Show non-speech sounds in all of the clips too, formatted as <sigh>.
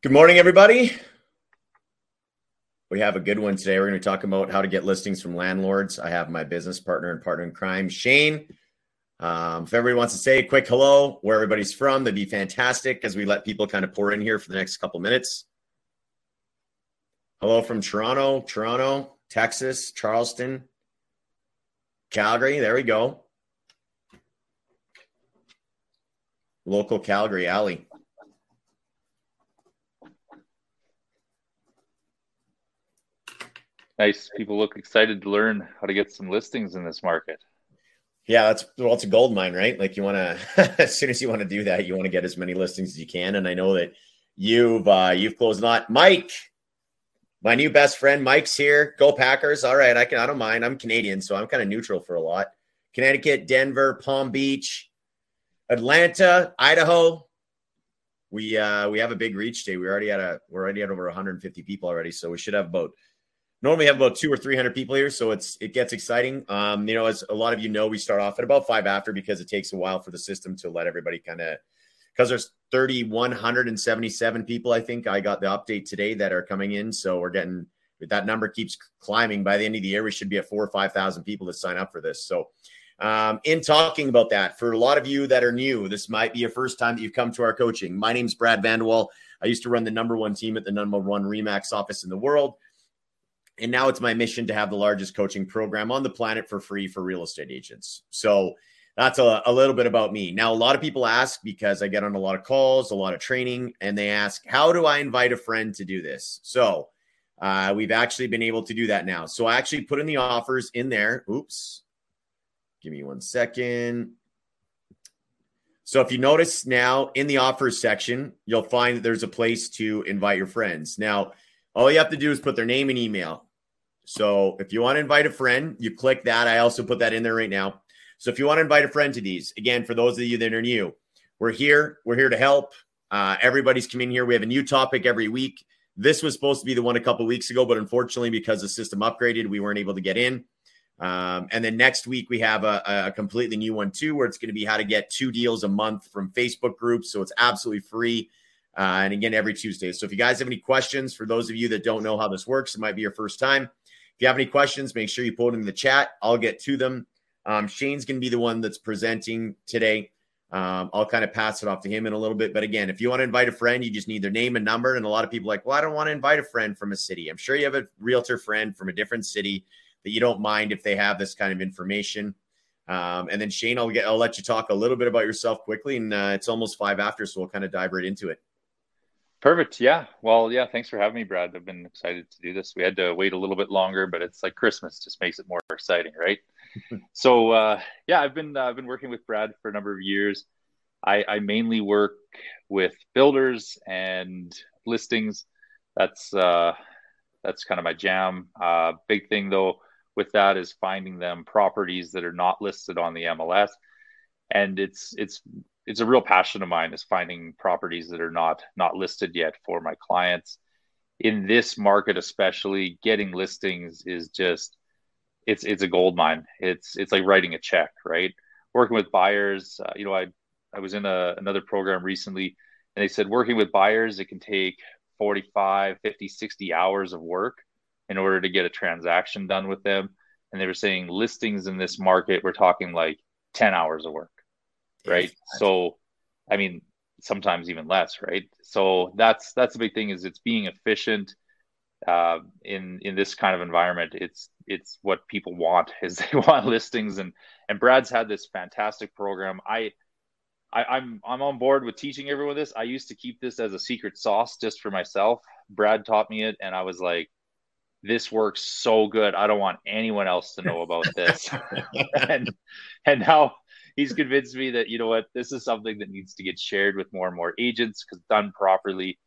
Good morning, everybody. We have a good one today. We're going to talk about how to get listings from landlords. I have my business partner and partner in crime, Shane. Um, if everybody wants to say a quick hello, where everybody's from, that'd be fantastic as we let people kind of pour in here for the next couple minutes. Hello from Toronto, Toronto, Texas, Charleston, Calgary. There we go. Local Calgary alley. Nice. People look excited to learn how to get some listings in this market. Yeah, that's well, it's a gold mine, right? Like you want to, <laughs> as soon as you want to do that, you want to get as many listings as you can. And I know that you've uh, you've closed a lot. Mike, my new best friend, Mike's here. Go Packers! All right, I can. I don't mind. I'm Canadian, so I'm kind of neutral for a lot. Connecticut, Denver, Palm Beach, Atlanta, Idaho. We uh, we have a big reach day. We already had a we're already at over 150 people already, so we should have about normally have about two or three hundred people here, so it's it gets exciting. Um, you know, as a lot of you know, we start off at about five after because it takes a while for the system to let everybody kind of because there's 3,177 people. I think I got the update today that are coming in, so we're getting that number keeps climbing. By the end of the year, we should be at four or five thousand people to sign up for this. So. Um, in talking about that, for a lot of you that are new, this might be your first time that you've come to our coaching. My name's Brad Vanderwall. I used to run the number one team at the number one Remax office in the world. And now it's my mission to have the largest coaching program on the planet for free for real estate agents. So that's a, a, little bit about me. Now, a lot of people ask because I get on a lot of calls, a lot of training, and they ask, How do I invite a friend to do this? So uh, we've actually been able to do that now. So I actually put in the offers in there. Oops. Give me one second. So if you notice now in the offers section, you'll find that there's a place to invite your friends. Now, all you have to do is put their name and email. So if you want to invite a friend, you click that. I also put that in there right now. So if you want to invite a friend to these, again, for those of you that are new, we're here. We're here to help. Uh, everybody's coming here. We have a new topic every week. This was supposed to be the one a couple weeks ago, but unfortunately, because the system upgraded, we weren't able to get in. Um, and then next week we have a, a completely new one too, where it's going to be how to get two deals a month from Facebook groups. So it's absolutely free. Uh, and again, every Tuesday. So if you guys have any questions, for those of you that don't know how this works, it might be your first time. If you have any questions, make sure you put them in the chat. I'll get to them. Um, Shane's going to be the one that's presenting today. Um, I'll kind of pass it off to him in a little bit. But again, if you want to invite a friend, you just need their name and number. And a lot of people like, well, I don't want to invite a friend from a city. I'm sure you have a realtor friend from a different city that you don't mind if they have this kind of information. Um, and then Shane, I'll get, I'll let you talk a little bit about yourself quickly. And uh, it's almost five after, so we'll kind of dive right into it. Perfect. Yeah. Well, yeah. Thanks for having me, Brad. I've been excited to do this. We had to wait a little bit longer, but it's like Christmas just makes it more exciting, right? <laughs> so, uh, yeah, I've been uh, I've been working with Brad for a number of years. I, I mainly work with builders and listings. That's uh, that's kind of my jam. Uh, big thing though with that is finding them properties that are not listed on the MLS, and it's it's it's a real passion of mine is finding properties that are not not listed yet for my clients. In this market especially getting listings is just it's it's a gold mine. It's it's like writing a check right? Working with buyers uh, you know i i was in a, another program recently and they said working with buyers it can take 45 50 60 hours of work in order to get a transaction done with them. And they were saying listings in this market we're talking like 10 hours of work right? So, I mean, sometimes even less, right? So that's that's the big thing is it's being efficient uh, in in this kind of environment. It's it's what people want is <laughs> they want listings and and Brad's had this fantastic program. I. I, I'm I'm on board with teaching everyone this. I used to keep this as a secret sauce just for myself. Brad taught me it, and I was like, "This works so good. I don't want anyone else to know about this." <laughs> <laughs> and and now he's convinced me that you know what this is something that needs to get shared with more and more agents because done properly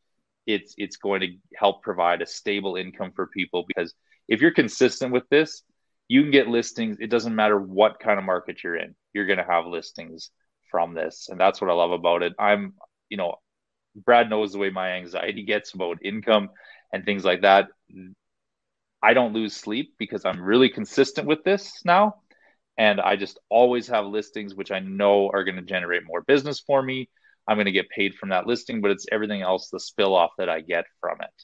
it's it's going to help provide a stable income for people. Because if you're consistent with this you can get listings. It doesn't matter what kind of market you're in you're going to have listings from this. And that's what i love about it. I'm you know brad knows the way my anxiety <laughs> gets about income and things like that. I don't lose sleep because i'm really consistent with this now and I just always have listings which I know are going to generate more business for me, I'm going to get paid from that listing, but it's everything else, the spill off that I get from it.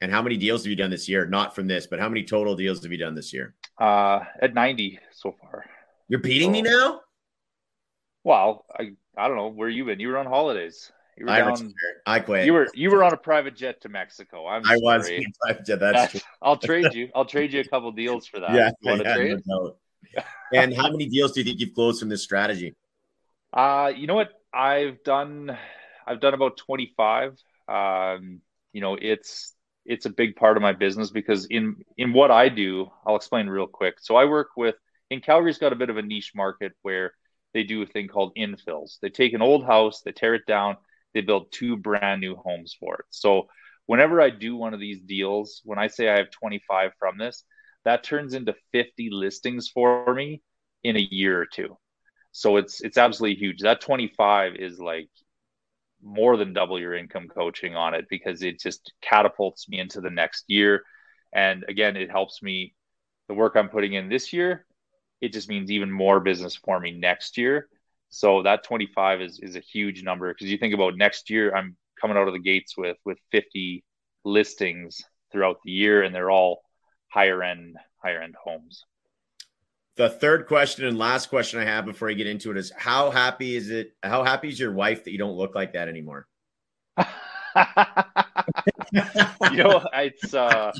And how many deals have you done this year? Not from this, but how many total deals have you done this year? Uh, at 90 so far. You're beating so, me now? Well, I I don't know where you been. You were on holidays. You were I down, I quit. You were you were on a private jet to Mexico. I'm I was <laughs> private jet. That's, that's, true. I'll trade you. I'll trade you a couple deals for that. <laughs> Yeah, yeah no and how many deals do you think you've closed from this strategy? Uh, you know what? I've done I've done about 25. Um, you know, it's it's a big part of my business because in in what I do, I'll explain real quick. So I work with in Calgary's got a bit of a niche market where they do a thing called infills. They take an old house, they tear it down, they build two brand new homes for it. So whenever I do one of these deals, when I say I have 25 from this, that turns into 50 listings for me in a year or two. So it's it's absolutely huge. That 25 is like more than double your income coaching on it because it just catapults me into the next year. And again, it helps me the work I'm putting in this year. It just means even more business for me next year. So that 25 is is a huge number because you think about next year, I'm coming out of the gates with with 50 listings throughout the year, and they're all higher end higher end homes. The third question and last question I have before I get into it is how happy is it? How happy is your wife that you don't look like that anymore? <laughs> <laughs> you know, it's uh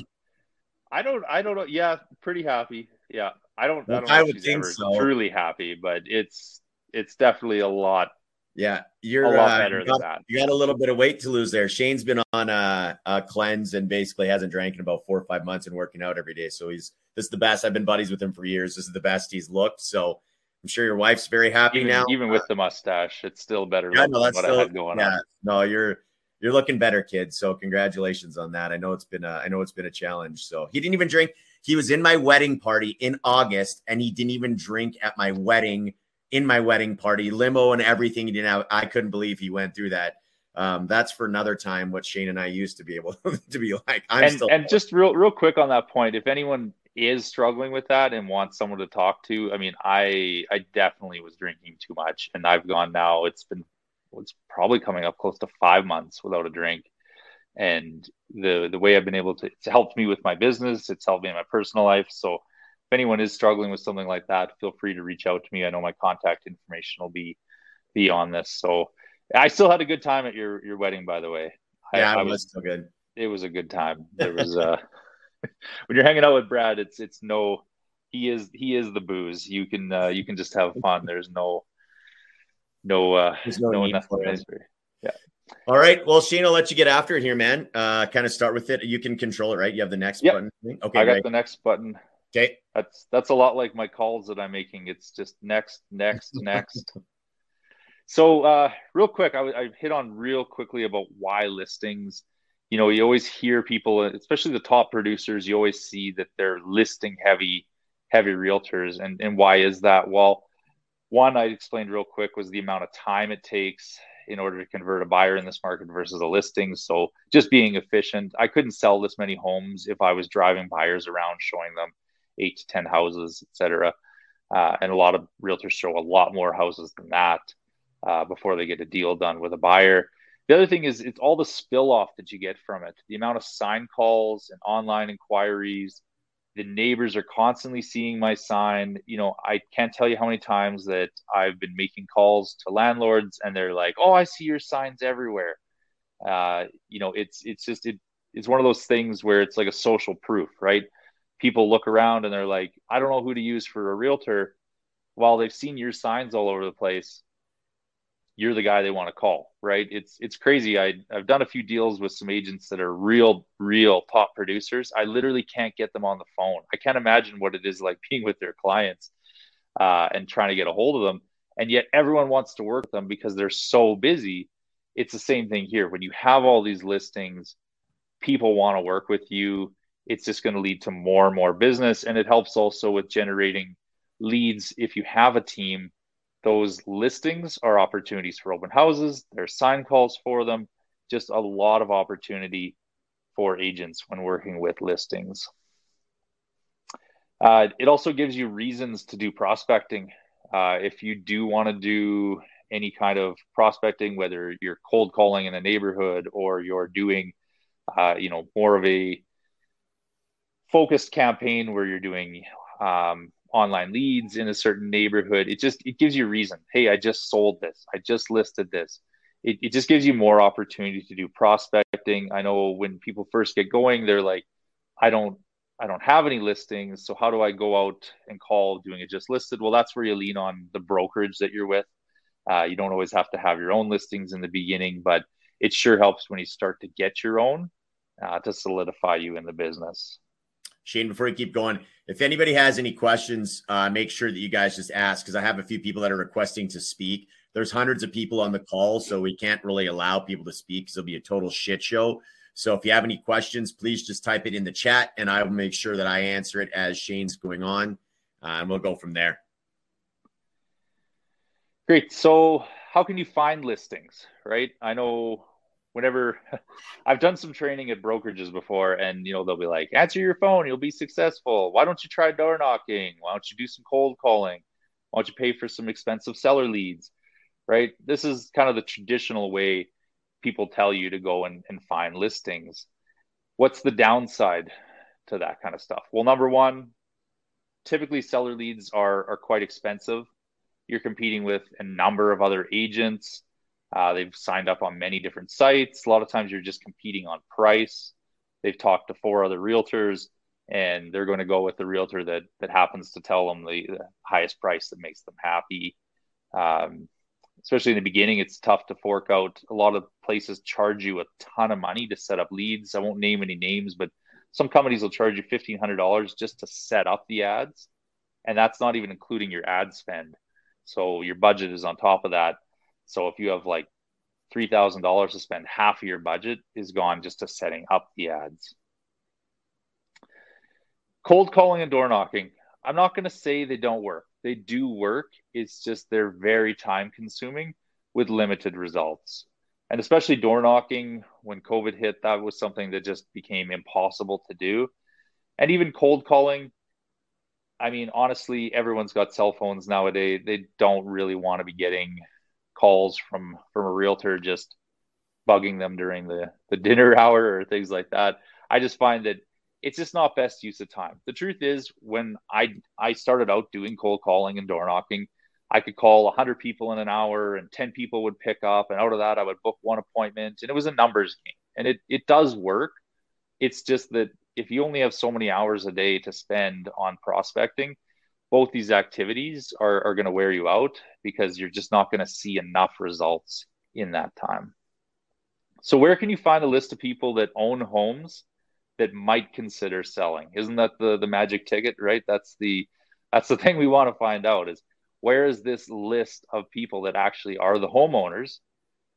I don't I don't know. Yeah, pretty happy. Yeah. I don't I don't know I would think so. truly happy, but it's it's definitely a lot yeah, you're a lot uh, better got, than that. You got a little bit of weight to lose there. Shane's been on a, a, cleanse and basically hasn't drank in about four or five months and working out every day. So he's this is the best. I've been buddies with him for years. This is the best he's looked. So I'm sure your wife's very happy even, now. Even with the mustache, it's still better yeah, no, that's still, going yeah, on. No, you're you're looking better, kid. So congratulations on that. I know it's been a I know it's been a challenge. So he didn't even drink. He was in my wedding party in August and he didn't even drink at my wedding in my wedding party, limo and everything. You know, I couldn't believe he went through that. Um, that's for another time. What Shane and I used to be able <laughs> to be like. I'm and, still and just real real quick on that point. If anyone is struggling with that and wants someone to talk to, I mean, I I definitely was drinking too much, and I've gone now. It's been it's probably coming up close to five months without a drink. And the the way I've been able to it's helped me with my business, it's helped me in my personal life. So if anyone is struggling with something like that, feel free to reach out to me. I know my contact information will be be on this. So I still had a good time at your your wedding, by the way. Yeah, I, I was still good. It was a good time. There was uh <laughs> when you're hanging out with Brad, it's it's no he is he is the booze. You can uh, you can just have fun. There's no no uh There's no, no nothing Yeah. All right. Well, Shane, I'll let you get after it here, man. Uh kind of start with it. You can control it, right? You have the next yep. button. Okay. I got the next button. Okay. That's that's a lot like my calls that I'm making. It's just next, next, <laughs> next. So, uh, real quick, I, I hit on real quickly about why listings. You know, you always hear people, especially the top producers, you always see that they're listing heavy, heavy realtors. And, and why is that? Well, one I explained real quick was the amount of time it takes in order to convert a buyer in this market versus a listing. So just being efficient. I couldn't sell this many homes if I was driving buyers around showing them eight to 10 houses, etc. Uh, and a lot of realtors show a lot more houses than that uh, before they get a deal done with a buyer. The other thing is it's all the spill off that you get from it. The amount of sign calls and online inquiries. The neighbors are constantly seeing my sign. You know, I can't tell you how many times that I've been making calls to landlords and they're like, "Oh, I see your signs everywhere." Uh, you know, it's it's just it, it's one of those things where it's like a social proof, right? People look around and they're like, I don't know who to use for a realtor. While they've seen your signs all over the place, you're the guy they want to call, right? It's it's crazy. I I've done a few deals with some agents that are real, real top producers. I literally can't get them on the phone. I can't imagine what it is like <laughs> being with their clients uh, and trying to get a hold of them. And yet everyone wants to work with them because they're so busy. It's the same thing here. When you have all these listings, people want to work with you it's just going to lead to more and more business. And it helps also with generating leads. If you have a team, those listings are opportunities for open houses, there's sign calls for them, just a lot of opportunity for agents when working with listings. Uh, it also gives you reasons to do prospecting. Uh, if you do want to do any kind of prospecting, whether you're cold calling in a neighborhood or you're doing, uh, you know, more of a focused campaign where you're doing um, online leads in a certain neighborhood, it just it gives you reason. Hey, I just sold this. I just listed this. It, it just gives you more opportunity to do prospecting. I know when people first get going, they're like, I don't I don't have any listings. So how do I go out and call doing it just listed? Well, that's where you lean on the brokerage that you're with. Uh, you don't always have to have your own listings in the beginning, but it sure helps when you start to get your own uh, to solidify you in the business. Shane, before we keep going, if anybody has any questions, uh, make sure that you guys just ask because I have a few people that are requesting to speak. There's hundreds of people on the call, so we can't really allow people to speak because it'll be a total shit show. So if you have any questions, please just type it in the chat and I will make sure that I answer it as Shane's going on. Uh, and we'll go from there. Great. So, how can you find listings, right? I know whenever <laughs> I've done some training at brokerages before, and you know, they'll be like, answer your phone, you'll be successful. Why don't you try door knocking? Why don't you do some cold calling? Why don't you pay for some expensive seller leads? Right? This is kind of the traditional way people tell you to go and, and find listings. What's the downside to that kind of stuff? Well, number one, typically seller leads are, are quite expensive. You're competing with a number of other agents. Uh, they've signed up on many different sites. A lot of times you're just competing on price. They've talked to four other realtors and they're going to go with the realtor that that happens to tell them the, the highest price that makes them happy. Um, especially in the beginning, it's tough to fork out. A lot of places charge you a ton of money to set up leads. I won't name any names, but some companies will charge you fifteen hundred dollars just to set up the ads, and that's not even including your ad spend. So your budget is on top of that. So if you have like three thousand dollars to spend, half of your budget is gone just to setting up the ads. Cold calling and door knocking. I'm not going to say they don't work they do work. It's just they're very time consuming with limited results. And especially door knocking when COVID hit, that was something that just became impossible to do. And even cold calling, I mean, honestly, everyone's got cell phones nowadays. They don't really want to be getting calls from from a realtor just bugging them during the the dinner <laughs> hour or things like that. I just find that it's just not best use of time. The truth is, when I I started out doing cold calling and door knocking, I could call 100 people in an hour, and 10 people would pick up, and out of that, I would book one appointment, and it was a numbers game, and it it does work. It's just that if you only have so many hours a day to spend on prospecting, both these activities are, are going to wear you out because you're just not going to see enough results in that time. So, where can you find a list of people that own homes that might consider selling. Isn't that the the magic ticket, right? That's the that's the <laughs> thing we want to find out is where is this list of people that actually are the homeowners?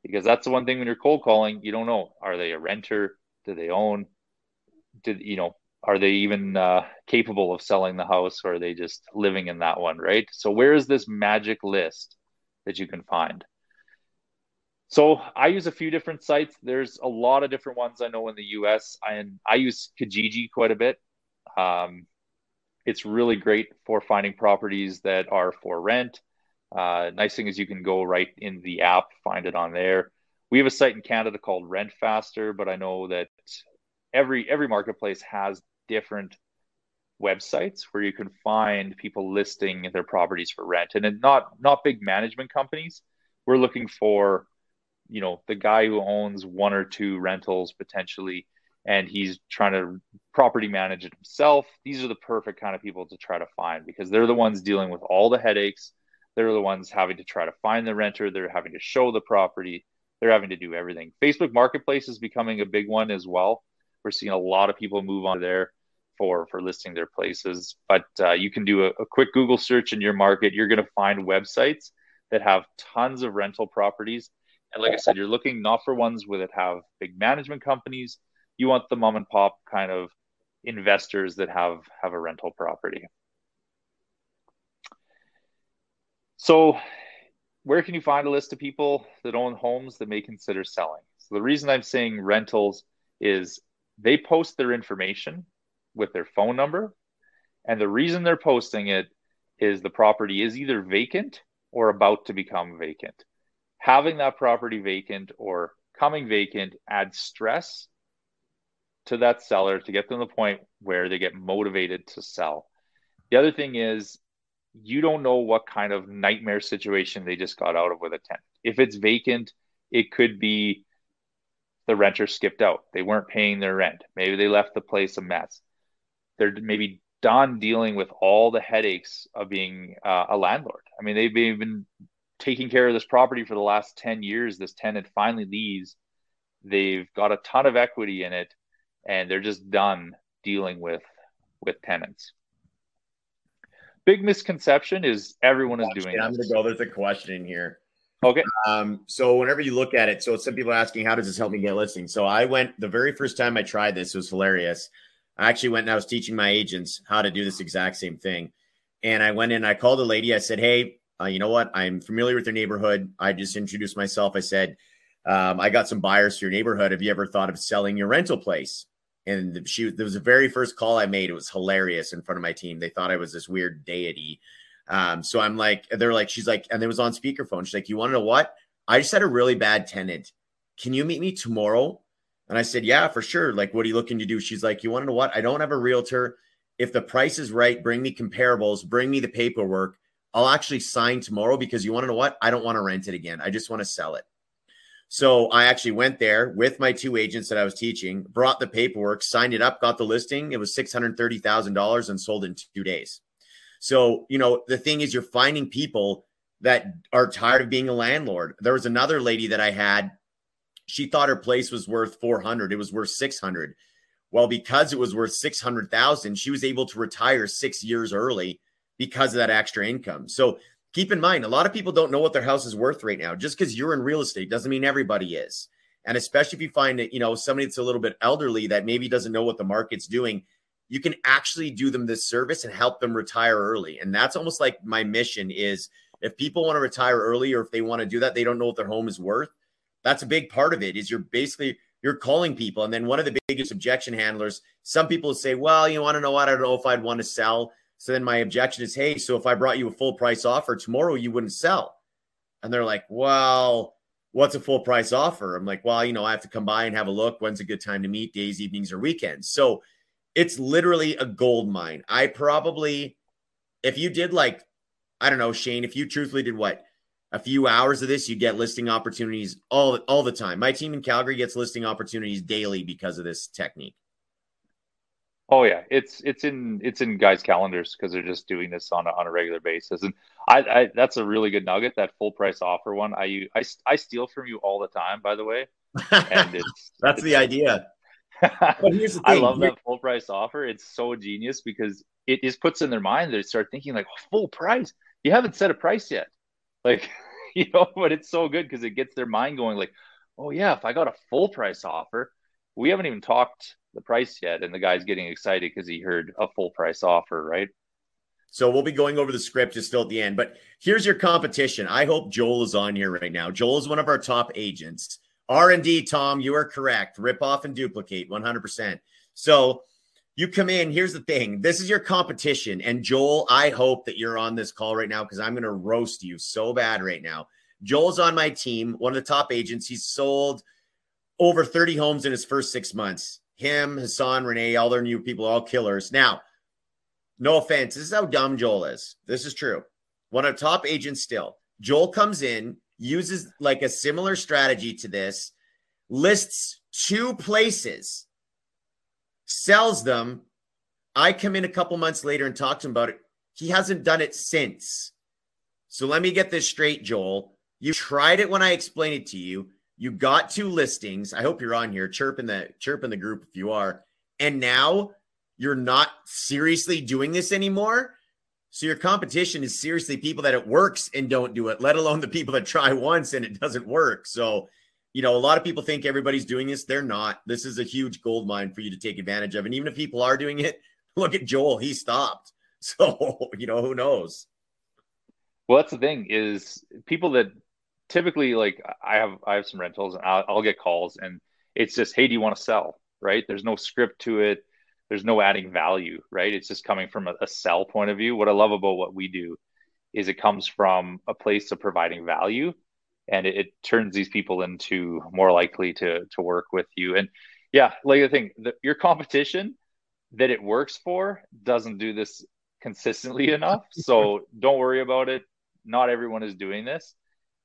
Because that's the one thing when you're cold calling, you don't know are they a renter? Do they own? Did you know? Are they even uh, capable of selling the house, or are they just living in that one, right? So where is this magic list that you can find? So I use a few different sites. There's a lot of different ones I know in the US, and I use Kijiji quite a bit. Um, it's really great for finding properties that are for rent. Uh, nice thing is you can go right in the app, find it on there. We have a site in Canada called Rent Faster, but I know that every every marketplace has different websites where you can find people listing their properties for rent, and not not big management companies. We're looking for you know the guy who owns one or two rentals potentially and he's trying to property manage it himself. These are the perfect kind of people to try to find because they're the ones dealing with all the headaches. They're the ones having to try to find the renter. They're having to show the property. They're having to do everything. Facebook marketplace is becoming a big one as well. We're seeing a lot of people move on there for for listing their places but uh, you can do a, a quick google search in your market you're going to find websites that have tons of rental properties and like I said, you're looking not for ones where that have big management companies. You want the mom and pop kind of investors that have have a rental property. So, where can you find a list of people that own homes that may consider selling? So, the reason I'm saying rentals is they post their information with their phone number. And the reason they're posting it is the property is either vacant or about to become vacant. having that property vacant or coming vacant adds stress to that seller to get them to the point where they get motivated to sell. The other thing is you don't know what kind of nightmare situation they just got out of with a tenant. If it's vacant, it could be the renter skipped out. They weren't paying their rent. Maybe they left the place a mess. They're maybe done dealing with all the headaches of being uh, a landlord. I mean, they've been taking care of this property for the last 10 years. This tenant finally leaves. They've got a ton of equity in it and they're just done dealing with with tenants. Big misconception is everyone is doing. This. I'm going to go. There's a question here. Okay. Um, so whenever you look at it, so some people are asking, how does this help me get listings? So I went the very first time I tried this was hilarious. I actually went and I was teaching my agents how to do this exact same thing. And I went in, I called a lady. I said, Hey, uh, you know what? I'm familiar with your neighborhood. I just introduced myself. I said, um, I got some buyers to your neighborhood. Have you ever thought of selling your rental place? And she, there was the very first call I made. It was hilarious in front of my team. They thought I was this weird deity. Um, so I'm like, they're like, she's like, and it was on speakerphone. She's like, you want to know what? I just had a really bad tenant. Can you meet me tomorrow? And I said, yeah, for sure. Like, what are you looking to do? She's like, you want to know what? I don't have a realtor. If the price is right, bring me comparables, bring me the paperwork. I'll actually sign tomorrow because you want to know what? I don't want to rent it again. I just want to sell it. So I actually went there with my two agents that I was teaching, brought the paperwork, signed it up, got the listing. It was $630,000 and sold in two days. So, you know, the thing is, you're finding people that are tired of being a landlord. There was another lady that I had. She thought her place was worth 400. It was worth 600. Well, because it was worth 600,000, she was able to retire six years early because of that extra income. So keep in mind, a lot of people don't know what their house is worth right now. Just because you're in real estate doesn't mean everybody is. And especially if you find that, you know, somebody that's a little bit elderly that maybe doesn't know what the market's doing, you can actually do them this service and help them retire early. And that's almost like my mission is if people want to retire early or if they want to do that, they don't know what their home is worth. That's a big part of it is you're basically you're calling people. And then one of the biggest objection handlers, some people say, well, you want to know what? I don't know if I'd want to sell. So then my objection is, hey, so if I brought you a full price offer tomorrow, you wouldn't sell. And they're like, well, what's a full price offer? I'm like, well, you know, I have to come by and have a look. When's a good time to meet? Days, evenings, or weekends. So it's literally a gold mine. I probably, if you did like, I don't know, Shane, if you truthfully did what? A few hours of this, you get listing opportunities all all the time. My team in Calgary gets listing opportunities daily because of this technique. Oh yeah, it's it's in it's in guys' calendars because they're just doing this on a, on a regular basis, and I, I that's a really good nugget. That full price offer one, I I I steal from you all the time, by the way, and <laughs> it's that's it's, the idea. <laughs> but here's the thing. I love that full price offer. It's so genius because it just puts in their mind they start thinking like oh, full price. You haven't set a price yet, like <laughs> you know, but it's so good because it gets their mind going like, oh yeah, if I got a full price offer, we haven't even talked the price yet, and the guy's getting excited because he heard a full price offer, right? So we'll be going over the script just still at the end. But here's your competition. I hope Joel is on here right now. Joel is one of our top agents. R&D, Tom, you are correct. Rip off and duplicate 100%. So you come in. Here's the thing. This is your competition. And Joel, I hope that you're on this call right now because I'm going to roast you so bad right now. Joel's on my team, one of the top agents. He's sold over 30 homes in his first six months him, Hassan, Renee, all their new people, all killers. Now, no offense, this is how dumb Joel is. This is true. One of top agents still. Joel comes in, uses like a similar strategy to this, lists two places, sells them. I come in a couple months later and talk to him about it. He hasn't done it since. So let me get this straight, Joel. You tried it when I explained it to you. You got two listings. I hope you're on here. Chirp in the chirp in the group if you are. And now you're not seriously doing this anymore. So your competition is seriously people that it works and don't do it, let alone the people that try once and it doesn't work. So, you know, a lot of people think everybody's doing this. They're not. This is a huge gold mine for you to take advantage of. And even if people are doing it, <laughs> look at Joel. He stopped. <laughs> So, you know, who knows? Well, that's the thing is people that typically like I have I have some rentals and I'll, I'll get calls and it's just hey do you want to sell right there's no script to it there's no adding value right it's just coming from a, a sell point of view what I love about what we do is it comes from a place of providing value and it, it, turns these people into more likely to to work with you. And yeah, like the thing, the, your competition that it works for doesn't do this consistently <laughs> enough. So don't worry about it. Not everyone is doing this.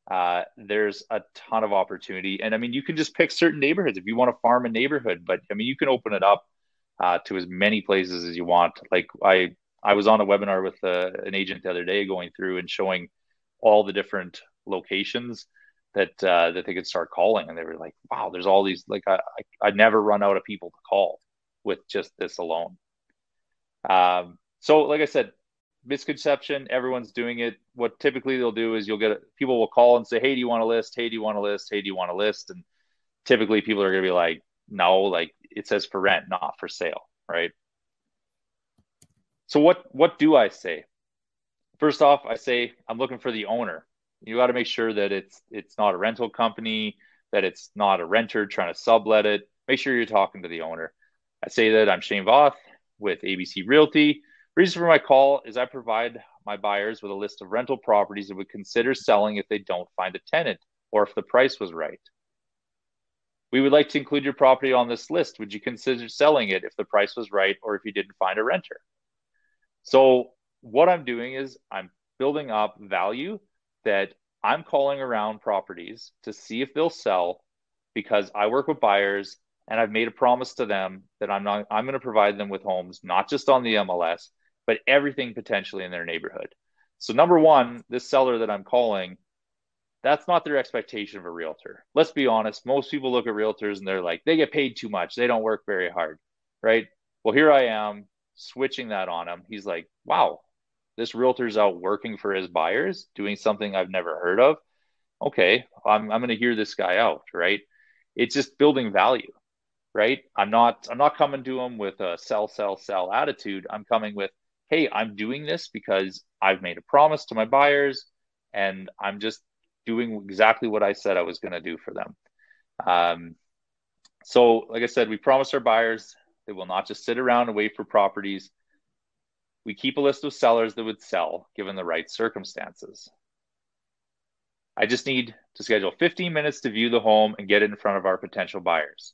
Uh, there's a ton of opportunity, and I mean, you can just pick certain neighborhoods if you want to farm a neighborhood. But I mean, you can open it up uh, to as many places as you want. Like I, I was on a webinar with uh, an agent the other day, going through and showing all the different locations that uh, that they could start calling, and they were like, "Wow, there's all these." Like, I, I would never run out of people to call with just this alone. Um, so, like I said, misconception. Everyone's doing it. What typically they'll do is you'll get people will call and say, "Hey, do you want a list? Hey, do you want a list? Hey, do you want a list?" And typically people are going to be like, "No, like it says for rent, not for sale." Right. So what what do I say? First off, I say I'm looking for the owner. You got to make sure that it's it's not a rental company, that it's not a renter trying to sublet it. Make sure you're talking to the owner. I say that I'm Shane Voth with ABC Realty. Reason for my call is I provide my buyers with a list of rental properties that would consider selling if they don't find a tenant or if the price was right. We would like to include your property on this list. Would you consider selling it if the price was right or if you didn't find a renter? So, what I'm doing is I'm building up value that I'm calling around properties to see if they'll sell because I work with buyers and I've made a promise to them that I'm not I'm going to provide them with homes not just on the MLS but everything potentially in their neighborhood. So number 1, this seller that I'm calling that's not their expectation of a realtor. Let's be honest, most people look at realtors and they're like they get paid too much, they don't work very hard, right? Well, here I am switching that on him. He's like, "Wow, this realtor's out working for his buyers, doing something I've never heard of. Okay, I'm I'm going to hear this guy out, right? It's just building value right? I'm not I'm not coming to him with a sell sell sell attitude. I'm coming with, "Hey, I'm doing this because I've made a promise to my buyers and I'm just doing exactly what I said I was going to do for them." Um, so, like I said, we promise our buyers they will not just sit around and wait for properties. We keep a list of sellers that would sell given the right circumstances. I just need to schedule 15 minutes to view the home and get it in front of our potential buyers.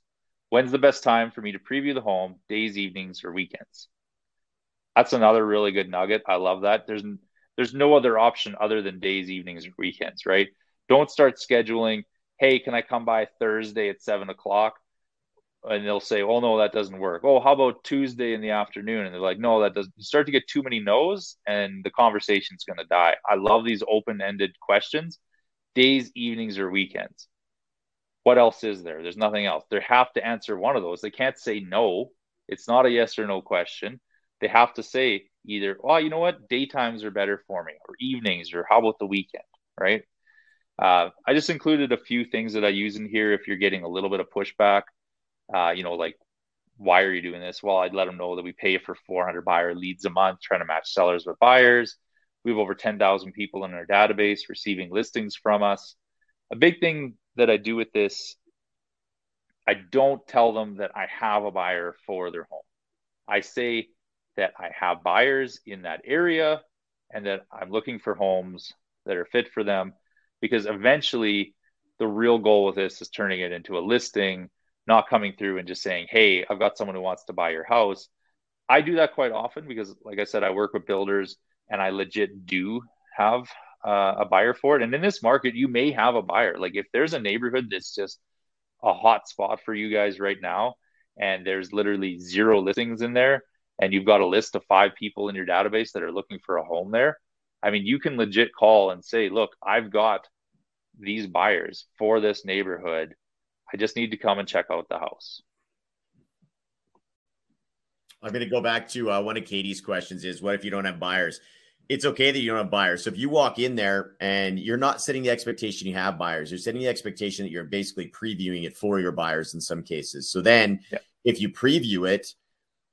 When's the best time for me to preview the home? Days, evenings, or weekends? That's another really good nugget. I love that. There's there's no other option other than days, evenings, or weekends, right? Don't start scheduling. Hey, can I come by Thursday at seven o'clock? And they'll say, "Oh no, that doesn't work." Oh, how about Tuesday in the afternoon? And they're like, "No, that doesn't." You start to get too many no's, and the conversation's going to die. I love these open-ended questions. Days, evenings, or weekends what else is there? There's nothing else. They have to answer one of those. They can't say no. It's not a yes or no question. They have to say either, oh, you know what, daytimes are better for me, or evenings, or how about the weekend, right? Uh, I just included a few things that I use in here if you're getting a little bit of pushback. Uh, you know, like, why are you doing this? Well, I'd let them know that we pay for 400 buyer leads a month, trying to match sellers with buyers. We have over 10,000 people in our database receiving listings from us. A big thing that I do with this, I don't tell them that I have a buyer for their home. I say that I have buyers in that area and that I'm looking for homes that are fit for them because eventually the real goal with this is turning it into a listing, not coming through and just saying, Hey, I've got someone who wants to buy your house. I do that quite often because, like I said, I work with builders and I legit do have uh, a buyer for it. And in this market, you may have a buyer. Like if there's a neighborhood that's just a hot spot for you guys right now, and there's literally zero listings in there, and you've got a list of five people in your database that are looking for a home there, I mean, you can legit call and say, look, I've got these buyers for this neighborhood. I just need to come and check out the house. I'm going to go back to uh, one of Katie's questions is what if you don't have buyers? it's okay that you don't have buyers. So if you walk in there and you're not setting the expectation you have buyers, you're setting the expectation that you're basically previewing it for your buyers in some cases. So then yeah. if you preview it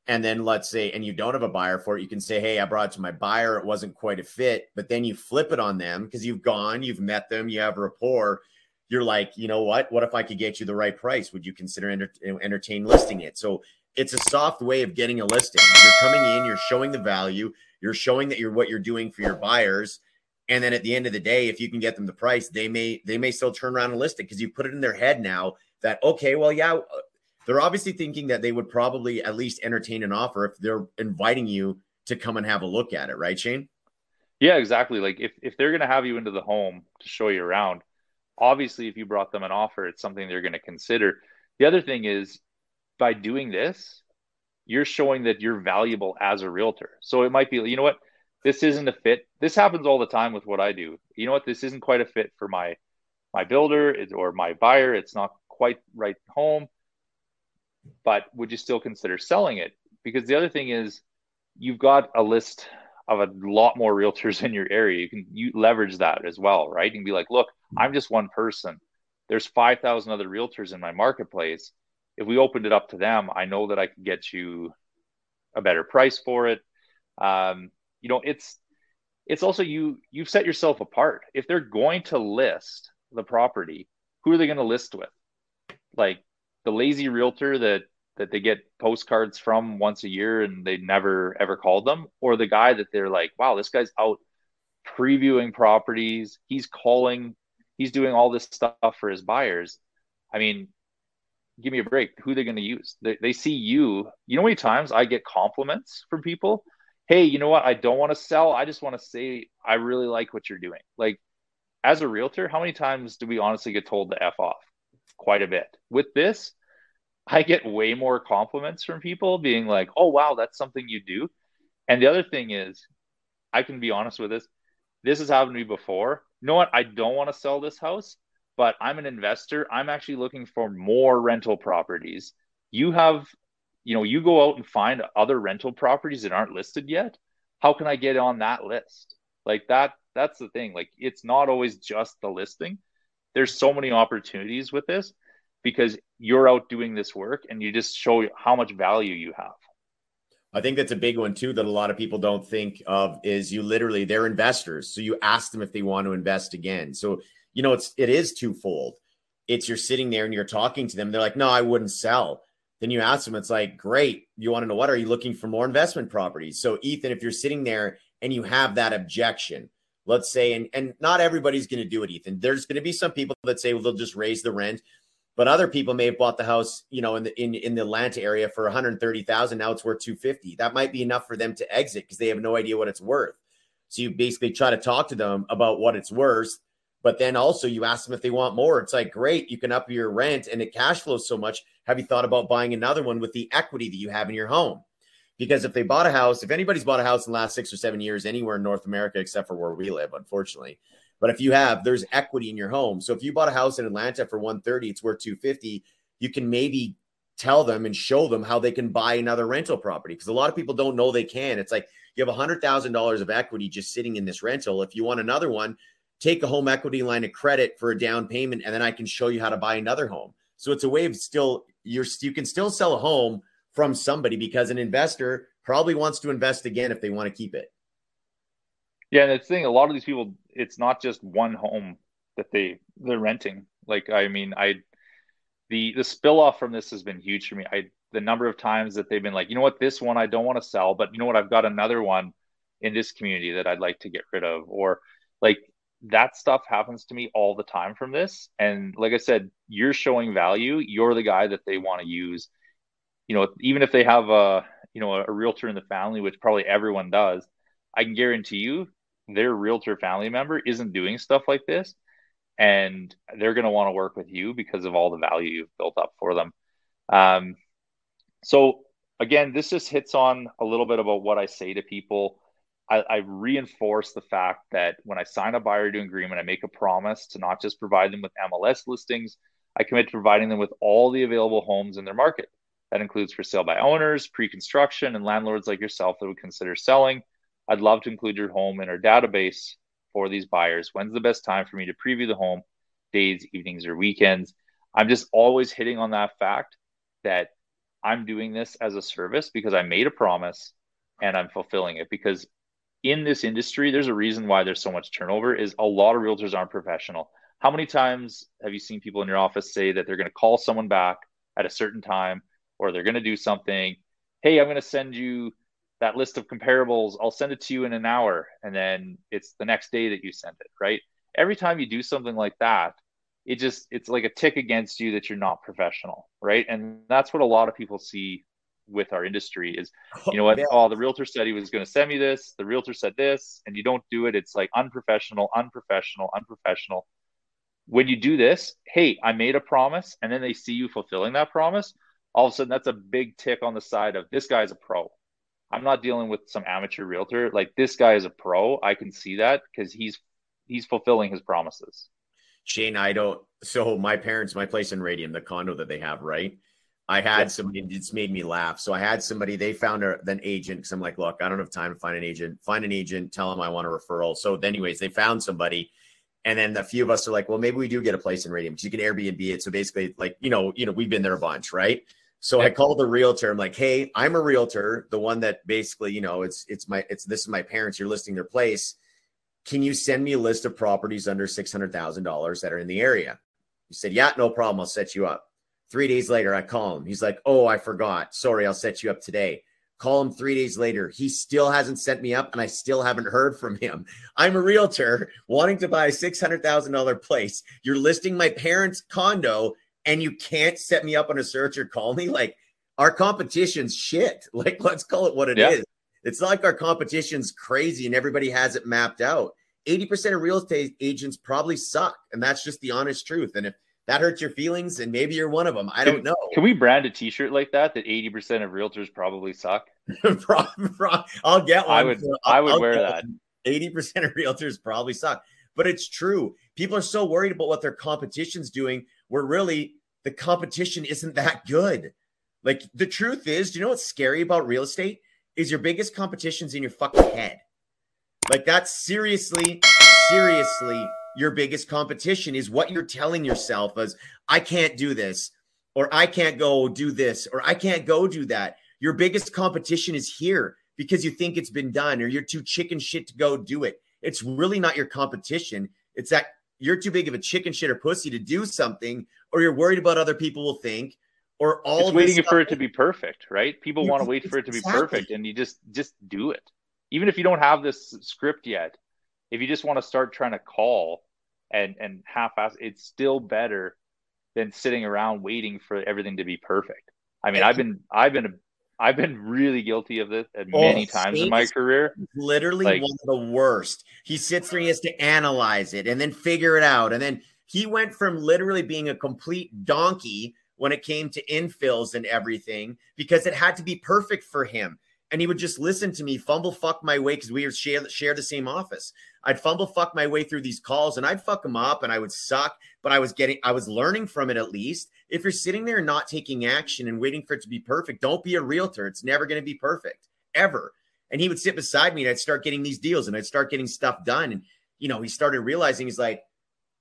and then let's say and you don't have a buyer for it, you can say, Hey, I brought it to my buyer, it wasn't quite a fit, but then you flip it on them because you've gone, you've met them, you have rapport. You're like, you know what? What if I could get you the right price? Would you consider enter- entertain listing it? So it's a soft way of getting a listing. You're coming in, you're showing the value, you're showing that you're what you're doing for your buyers And then at the end of the day, if you can get them the price, they may they may still turn around and list it because you put it in their head now that okay, well, yeah, uh, they're obviously thinking that they would probably at least entertain an offer if they're inviting you to come and have a look at it, right, Shane? Yeah, exactly. Like if if they're to have you into the home to show you around, obviously if you brought them an offer, it's something they're going to consider. The other thing is by doing this, you're showing that you're valuable as a realtor. So it might be, you know what, this isn't a fit. This happens all the time with what I do. You know what, this isn't quite a fit for my my builder or my buyer. It's not quite right home. But would you still consider selling it? Because the other thing is you've got a list of a lot more <laughs> realtors in your area. You can you leverage that as well, right? Can be like, look, I'm just one person. There's 5,000 other realtors in my marketplace. If we opened it up to them, I know that I could get you a better price for it. Um, you know, it's it's also you you've set yourself apart. If they're going to list the property, who are they going to list with? Like the lazy realtor that that they get postcards from once a year and they never ever called them, or the guy that they're like, wow, this guy's out previewing properties. He's calling, he's doing all this stuff for his buyers. I mean, give me a break. Who they're they going to use? They, they see you. You know many times I get compliments from people? Hey, you know what? I don't want to sell. I just want to say I really like what you're doing. Like as a realtor, how many times do we honestly get told to F off? Quite a bit. With this, I get way more compliments from people being like, oh, wow, that's something you do. And the other thing is, I can be honest with this. This has happened to me before. You know what? I don't want to sell this house, but I'm an investor. I'm actually looking for more rental properties. You have, you know, you go out and find other rental properties that aren't listed yet. How can I get on that list? Like that, that's the thing. Like it's not always just the listing. There's so many opportunities with this because you're out doing this work and you just show how much value you have. I think that's a big one too that a lot of people don't think of is you literally they're investors. So you ask them if they want to invest again. So you know it's it is twofold. It's you're sitting there and you're talking to them. They're like, no, I wouldn't sell. Then you ask them, it's like, great. You want to know what? Are you looking for more investment properties? So Ethan, if you're sitting there and you have that objection, let's say, and and not everybody's going to do it, Ethan. There's going to be some people that say, well, they'll just raise the rent but other people may have bought the house, you know, in the in, in the Atlanta area for 130,000. Now it's worth 250. That might be enough for them to exit because they have no idea what it's worth. So you basically try to talk to them about what it's worth, but then also you ask them if they want more. It's like, great, you can up your rent and it cash flows so much. Have you thought about buying another one with the equity that you have in your home? Because if they bought a house, if anybody's bought a house in the last six or seven years anywhere in North America, except for where we live, unfortunately, but if you have, there's equity in your home. So if you bought a house in Atlanta for 130, it's worth 250. You can maybe tell them and show them how they can buy another rental property because a lot of people don't know they can. It's like you have $100,000 of equity just sitting in this rental. If you want another one, take a home equity line of credit for a down payment and then I can show you how to buy another home. So it's a way of still you're you can still sell a home from somebody because an investor probably wants to invest again if they want to keep it. Yeah, and the thing, a lot of these people, it's not just one home that they they're renting. Like, I mean, I the the spill off from this has been huge for me. I the number of times that they've been like, you know what, this one I don't want to sell, but you know what, I've got another one in this community that I'd like to get rid of, or like that stuff happens to me all the time from this. And like I said, you're showing value. You're the guy that they want to use. You know, even if they have a you know a realtor in the family, which probably everyone does, I can guarantee you their realtor family member isn't doing stuff like this and they're going to want to work with you because of all the value you've built up for them. Um, so again this just hits on a little bit about what i say to people. I, I, reinforce the fact that when i sign a buyer to agreement i make a promise to not just provide them with mls listings i commit to providing them with all the available homes in their market. That includes for sale by owners pre-construction and landlords like yourself that would consider selling I'd love to include your home in our database for these buyers. When's the best time for me to preview the home? Days, evenings, or weekends. I'm just always hitting on that fact that I'm doing this as a service because I made a promise and I'm fulfilling it. Because in this industry, there's a reason why there's so much turnover is a lot of realtors aren't professional. How many times have you seen people in your office say that they're going to call someone back at a certain time or they're going to do something? Hey, I'm going to send you that list of comparables, I'll send it to you in an hour. And then it's the next day that you send it, right? Every time you do something like that, it just, it's like a tick against you that you're not professional, right? And that's what a lot of people see with our industry is, you know what? <laughs> Oh, the realtor said he was going to send me this. The realtor said this, and you don't do it. It's like unprofessional, unprofessional, unprofessional. When you do this, hey, I made a promise, and then they see you fulfilling that promise. All of a sudden, that's a big tick on the side of this guy's a pro. I'm not dealing with some amateur realtor. Like this guy is a pro. I can see that because he's he's fulfilling his promises. Shane, I don't. So my parents, my place in Radium, the condo that they have, right? I had somebody, it's made me laugh. So I had somebody, they found a, an agent because I'm like, look, I don't have time to find an agent. Find an agent, tell them I want a referral. So, anyways, they found somebody. And then a few of us are like, well, maybe we do get a place in Radium because you can Airbnb it. So basically, like, you know, you know, we've been there a bunch, right? So I called the realtor. I'm like, hey, I'm a realtor, the one that basically, you know, it's it's my it's this is my parents. You're listing their place. Can you send me a list of properties under six hundred thousand dollars that are in the area? He said, yeah, no problem. I'll set you up. Three days later, I call him. He's like, Oh, I forgot. Sorry, I'll set you up today. Call him three days later. He still hasn't sent me up, and I still haven't heard from him. <laughs> I'm a realtor wanting to buy a $600,000 place. You're listing my parents' condo, and you can't set me up on a search or call me. Like, our competition's shit. <laughs> Like, let's call it what it yeah. is. It's not like our competition's crazy and everybody has it mapped out. 80% of real estate agents probably suck. And that's just the honest truth. And if that hurts your feelings, and maybe you're one of them. I don't know. Can we brand a T-shirt like that? That eighty percent of realtors probably suck. <laughs> I'll get one. I would. I would I'll wear that. Eighty percent of realtors probably suck, but it's true. People are so worried about what their competition's doing, We're really the competition isn't that good. Like the truth is, do you know what's scary about real estate? Is your biggest competition's in your fucking head. Like that's seriously, seriously your biggest competition is what you're telling yourself as I can't do this or I can't go do this or I can't go do that. Your biggest competition is here because you think it's been done or you're too chicken shit to go do it. It's really not your competition. It's that you're too big of a chicken shit or pussy to do something or you're worried about other people will think or all it's waiting for it to be perfect, right? People want to wait for it to be exactly. perfect and you just just do it. Even if you don't have this script yet, if you just want to start trying to call and and half-ass it's still better than sitting around waiting for everything to be perfect i mean i've been i've been i've been really guilty of this oh, many oh, times in my career literally like, one of the worst he sits there he has to analyze it and then figure it out and then he went from literally being a complete donkey when it came to infills and everything because it had to be perfect for him and he would just listen to me fumble fuck my way because we share, share the same office. I'd fumble fuck my way through these calls and I'd fuck them up and I would suck, but I was getting, I was learning from it at least. If you're sitting there not taking action and waiting for it to be perfect, don't be a realtor. It's never going to be perfect ever. And he would sit beside me and I'd start getting these deals and I'd start getting stuff done. And, you know, he started realizing he's like,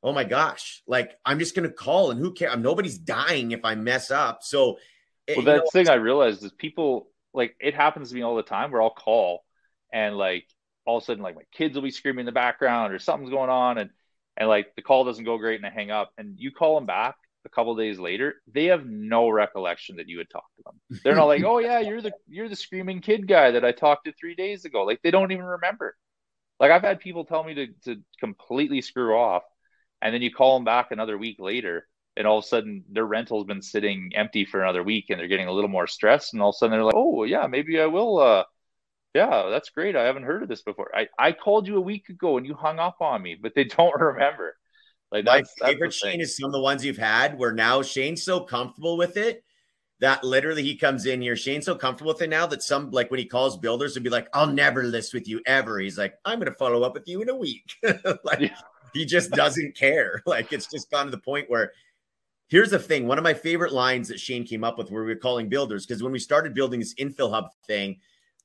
oh my gosh, like I'm just going to call and who cares? Nobody's dying if I mess up. So, eh, well, that know, thing I realized is people, like it happens to me all the time where I'll call and like all of a sudden like my kids will be screaming in the background or something's going on and and like the call doesn't go great and I hang up and you call them back a couple days later, they have no recollection that you had talked to them. They're not like, <laughs> "Oh yeah, you're the you're the screaming kid guy that I talked to 3 days ago." Like they don't even remember. Like I've had people tell me to to completely screw off and then you call them back another week later and all of a sudden their rental's been sitting empty for another week and they're getting a little more stressed and all of a sudden they're like oh yeah maybe i will uh yeah that's great i haven't heard of this before. I i called you a week ago and you hung up on me but they <laughs> don't remember. Like my favorite shane is some of the ones you've had where now shane's so comfortable with it that literally he comes in here shane's so comfortable with it now that some like when he calls builders and be like i'll never list with you ever. He's like i'm going to follow up with you in a week. <laughs> Like yeah. He just doesn't care <laughs> like it's just gone to the point where Here's the thing one of my favorite lines that Shane came up with where we were calling builders, because when we started building this infill hub thing,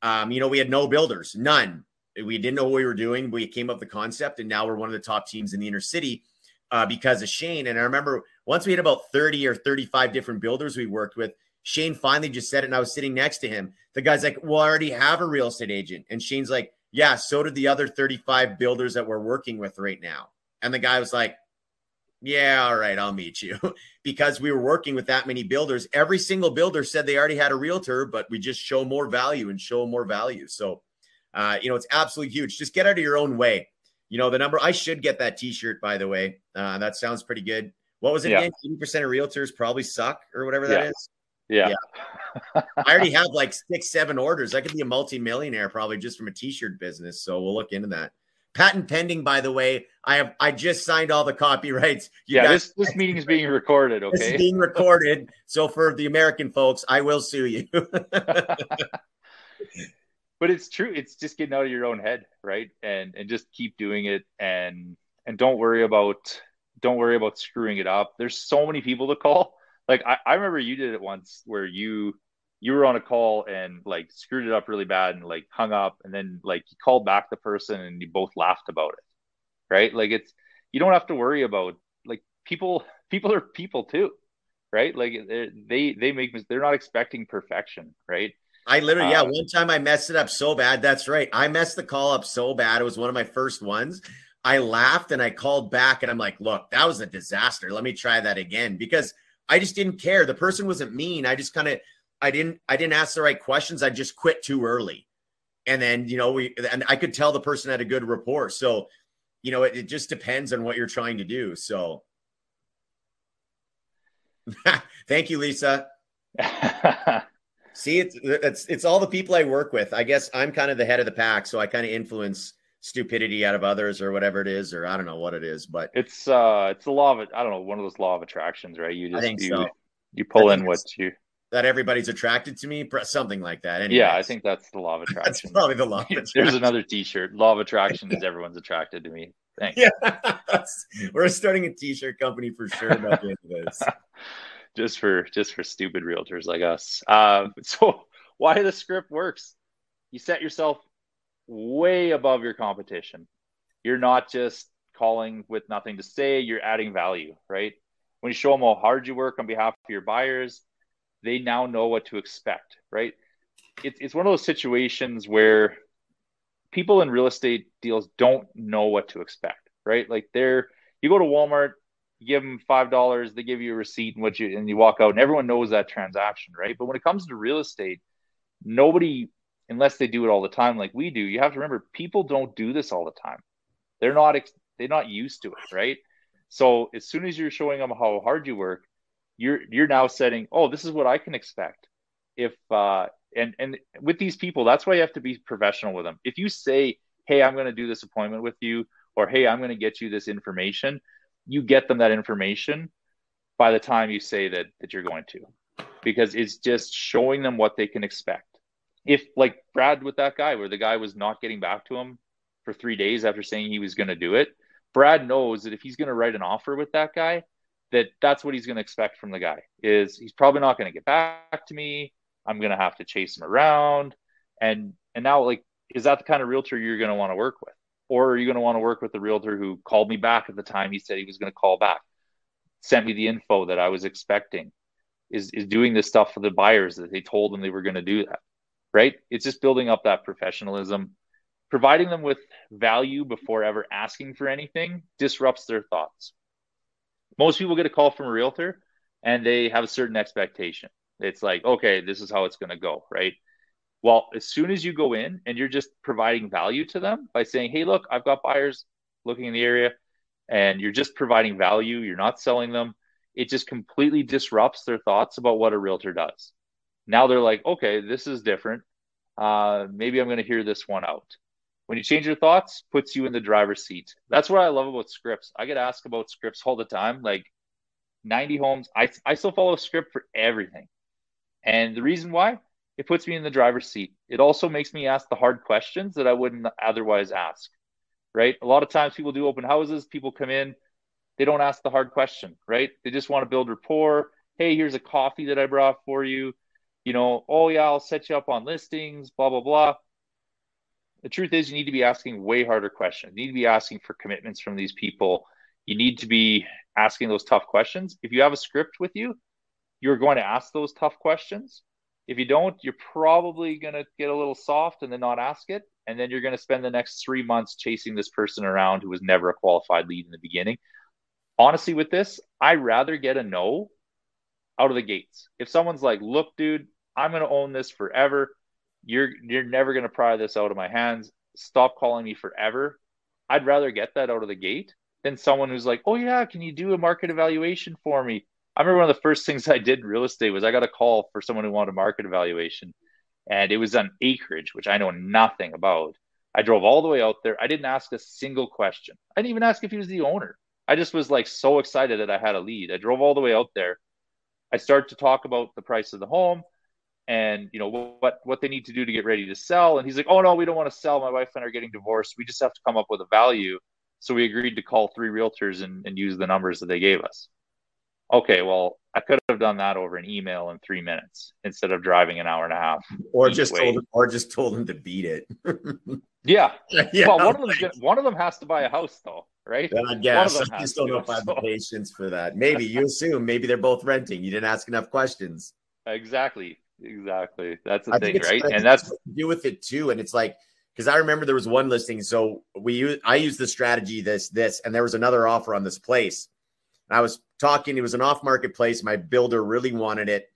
um, you know, we had no builders, none. We didn't know what we were doing. We came up with the concept, and now we're one of the top teams in the inner city uh, because of Shane. And I remember once we had about 30 or 35 different builders we worked with, Shane finally just said it, and I was sitting next to him. The guy's like, Well, I already have a real estate agent. And Shane's like, Yeah, so did the other 35 builders that we're working with right now. And the guy was like, Yeah, all right, I'll meet you. <laughs> because we were working with that many builders. Every single builder said they already had a realtor, but we just show more value and show more value. So, uh, you know, it's absolutely huge. Just get out of your own way. You know, the number, I should get that t shirt, by the way. Uh, that sounds pretty good. What was it yeah. again? 80% of realtors probably suck or whatever that yeah. is. Yeah. yeah. <laughs> I already have like six, seven orders. I could be a multi-millionaire probably just from a t-shirt business. So we'll look into that. Patent pending, by the way. I have I just signed all the copyrights. You yeah, guys, this this meeting is being recorded. Okay, this is being <laughs> recorded. So for the American folks, I will sue you. <laughs> but it's true. It's just getting out of your own head, right? And and just keep doing it, and and don't worry about don't worry about screwing it up. There's so many people to call. Like I, I remember you did it once where you you were on a call and like screwed it up really bad and like hung up and then like you called back the person and you both laughed about it right like it's you don't have to worry about like people <laughs> people are people too right like they they make they're not expecting perfection right I literally, yeah, um, one time I messed it up so bad. That's right. I messed the call up so bad. It was one of my first ones. I laughed and I called back and I'm like, look, that was a disaster. Let me try that again because I just didn't care. The person wasn't mean. I just kind of I didn't I didn't ask the right questions. I just quit too early. And then, you know, we and I could tell the person had a good rapport. So, you know, it, it just depends on what you're trying to do. So <laughs> thank you, Lisa. <laughs> See, it's it's it's all the people I work with. I guess I'm kind of the head of the pack, so I kind of influence stupidity out of others or whatever it is, or I don't know what it is, but it's uh it's the law of. I don't know, one of those law of attractions, right? You just you, so. you pull in what you that everybody's attracted to me, something like that. Anyways. Yeah, I think that's the law of <laughs> attraction. that's probably the law. Of <laughs> attraction. There's another T-shirt. Law of attraction is everyone's attracted to me. Thanks. Yeah, we're starting a T-shirt company for sure by the end of this. <laughs> just for just for stupid realtors like us. Uh, so why the script works? You set yourself way above your competition. You're not just calling with nothing to say. You're adding value, right? When you show them how hard you work on behalf of your buyers, they now know what to expect, right? It's it's one of those situations where people in real estate deals don't know what to expect, right? Like they're you go to Walmart, you give them five dollars, they give you a receipt and what you and you walk out, and everyone knows that transaction, right? But when it comes to real estate, nobody, unless they do it all the time, like we do, you have to remember people don't do this all the time. They're not they're not used to it, right? So as soon as you're showing them how hard you work, you're you're now setting oh this is what i can expect if uh and and with these people that's why you have to be professional with them if you say hey i'm going to do this appointment with you or hey i'm going to get you this information you get them that information by the time you say that that you're going to because it's just showing them what they can expect if like brad with that guy where the guy was not getting back to him for three days after saying he was going to do it brad knows that if he's going to write an offer with that guy that that's what he's going to expect from the guy is he's probably not going to get back to me i'm going to have to chase him around and and now like is that the kind of realtor you're going to want to work with? Or are you going to want to work with the realtor who called me back at the time he said he was going to call back sent me the info that i was expecting is is doing this stuff for the buyers that they told them they were going to do that right it's just building up that professionalism providing them with value before ever asking for anything disrupts their thoughts most people get a call from a realtor and they have a certain expectation. It's like, okay, this is how it's going to go, right? Well, as soon as you go in and you're just providing value to them by saying, hey, look, I've got buyers looking in the area, and you're just providing value, you're not selling them, it just completely disrupts their thoughts about what a realtor does. Now they're like, okay, this is different. Uh, maybe I'm going to hear this one out. When you change your thoughts puts you in the driver's seat. That's what i love about scripts. I get asked about scripts all the time like 90 homes. I, I still follow a script for everything. And the reason why? It puts me in the driver's seat. It also makes me ask the hard questions that i wouldn't otherwise ask right? A lot of times people do open houses people come in they don't ask the hard question right? They just want to build rapport. Hey here's a coffee that i brought for you you know oh yeah i'll set you up on listings blah blah blah the truth is you need to be asking way harder questions. You need to be asking for commitments from these people. You need to be asking those tough questions. If you have a script with you, you're going to ask those tough questions. If you don't, you're probably going to get a little soft and then not ask it. And then you're going to spend the next three months chasing this person around who was never a qualified lead in the beginning. honestly, with this, I rather get a no out of the gates. If someone's like, "Look, dude, I'm going to own this forever. You're you're never going to pry this out of my hands. Stop calling me forever." I'd rather get that out of the gate than someone who's like, "Oh yeah, can you do a market evaluation for me?" I remember one of the first things <laughs> I did in real estate was I got a call for someone who wanted a market evaluation, and it was on acreage, which I know nothing about. I drove all the way out there. I didn't ask a single question. I didn't even ask if he was the owner. I just was like so excited that I had a lead. I drove all the way out there. I start to talk about the price of the home and you know what what they need to do to get ready to sell. And he's like, "Oh no, we don't want to sell. My wife and I are getting divorced. We just have to come up with a value." So we agreed to call three realtors and, and use the numbers that they gave us. Okay, well, I could have done that over an email in three minutes instead of driving an hour and a half. Or just way. told him, or just told him to beat it. yeah. <laughs> yeah. Well, one of them one of them has to buy a house though, right? I guess I just don't know if I have the patience for that. Maybe you <laughs> assume maybe they're both renting. You didn't ask enough questions. Exactly. Exactly. That's the I thing, right? And that's to do with it too. And it's like because I remember there was one listing. So we use I used the strategy this this, and there was another offer on this place. And I was talking, it was an off market place. My builder really wanted it.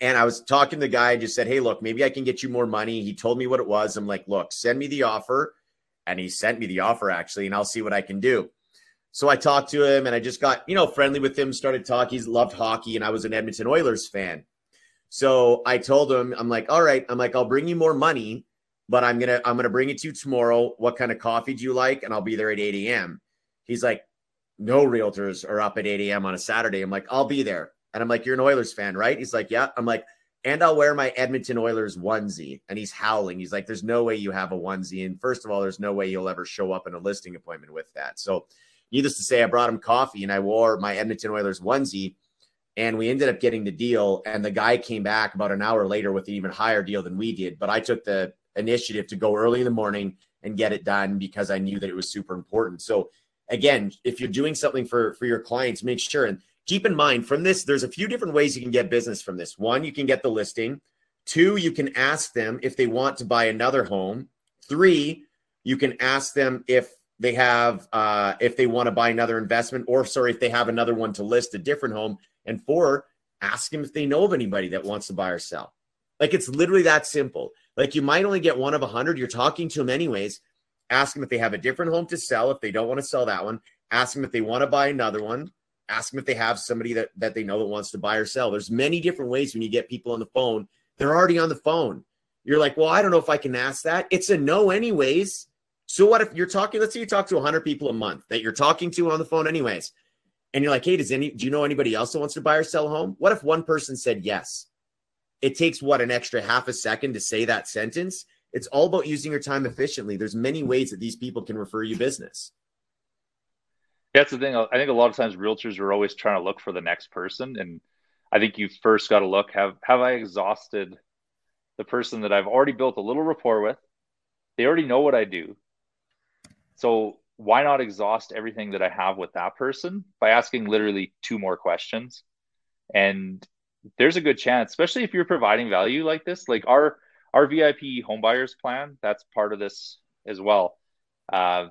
And I was talking to the guy, I just said, Hey, look, maybe I can get you more money. He told me what it was. I'm like, Look, send me the offer. And he sent me the offer actually, and I'll see what I can do. So I talked to him and I just got, you know, friendly with him, started talking. He's loved hockey, and I was an Edmonton Oilers fan. So I told him, I'm like, all right, I'm like, I'll bring you more money, but I'm gonna, I'm gonna bring it to you tomorrow. What kind of coffee do you like? And I'll be there at 8 a.m. He's like, no realtors are up at 8 a.m. on a Saturday. I'm like, I'll be there. And I'm like, you're an Oilers fan, right? He's like, yeah. I'm like, and I'll wear my Edmonton Oilers onesie. And he's howling. He's like, there's no way you have a onesie. And first of all, there's no way you'll ever show up in a listing appointment with that. So, needless to say, I brought him coffee and I wore my Edmonton Oilers onesie. And we ended up getting the deal. And the guy came back about an hour later with an even higher deal than we did. But I took the initiative to go early in the morning and get it done because I knew that it was super important. So, again, if you're doing something for for your clients, make sure and keep in mind from this, there's a few different ways you can get business from this. One, you can get the listing. Two, you can ask them if they want to buy another home. Three, you can ask them if they have uh, if they want to buy another investment, or sorry, if they have another one to list a different home. And four, ask them if they know of anybody that wants to buy or sell. Like it's literally that simple. Like you might only get one of a hundred. You're talking to them anyways. Ask them if they have a different home to sell. If they don't want to sell that one, ask them if they want to buy another one. Ask them if they have somebody that, that they know that wants to buy or sell. There's many different ways when you get people on the phone. They're already on the phone. You're like, well, I don't know if I can ask that. It's a no, anyways. So what if you're talking? Let's say you talk to 100 people a month that you're talking to on the phone, anyways, and you're like, hey, does any do you know anybody else that wants to buy or sell a home? What if one person said yes? It takes what an extra half a second to say that sentence, it's all about using your time efficiently. There's many ways that these people can refer you business. That's the thing. I think a lot of times realtors are always trying to look for the next person, and I think you first got to look have have I exhausted the person that I've already built a little rapport with? They already know what I do, so why not exhaust everything that I have with that person by asking literally two more questions? And there's a good chance, especially if you're providing value like this, like our our VIP homebuyers plan, that's part of this as well. Uh,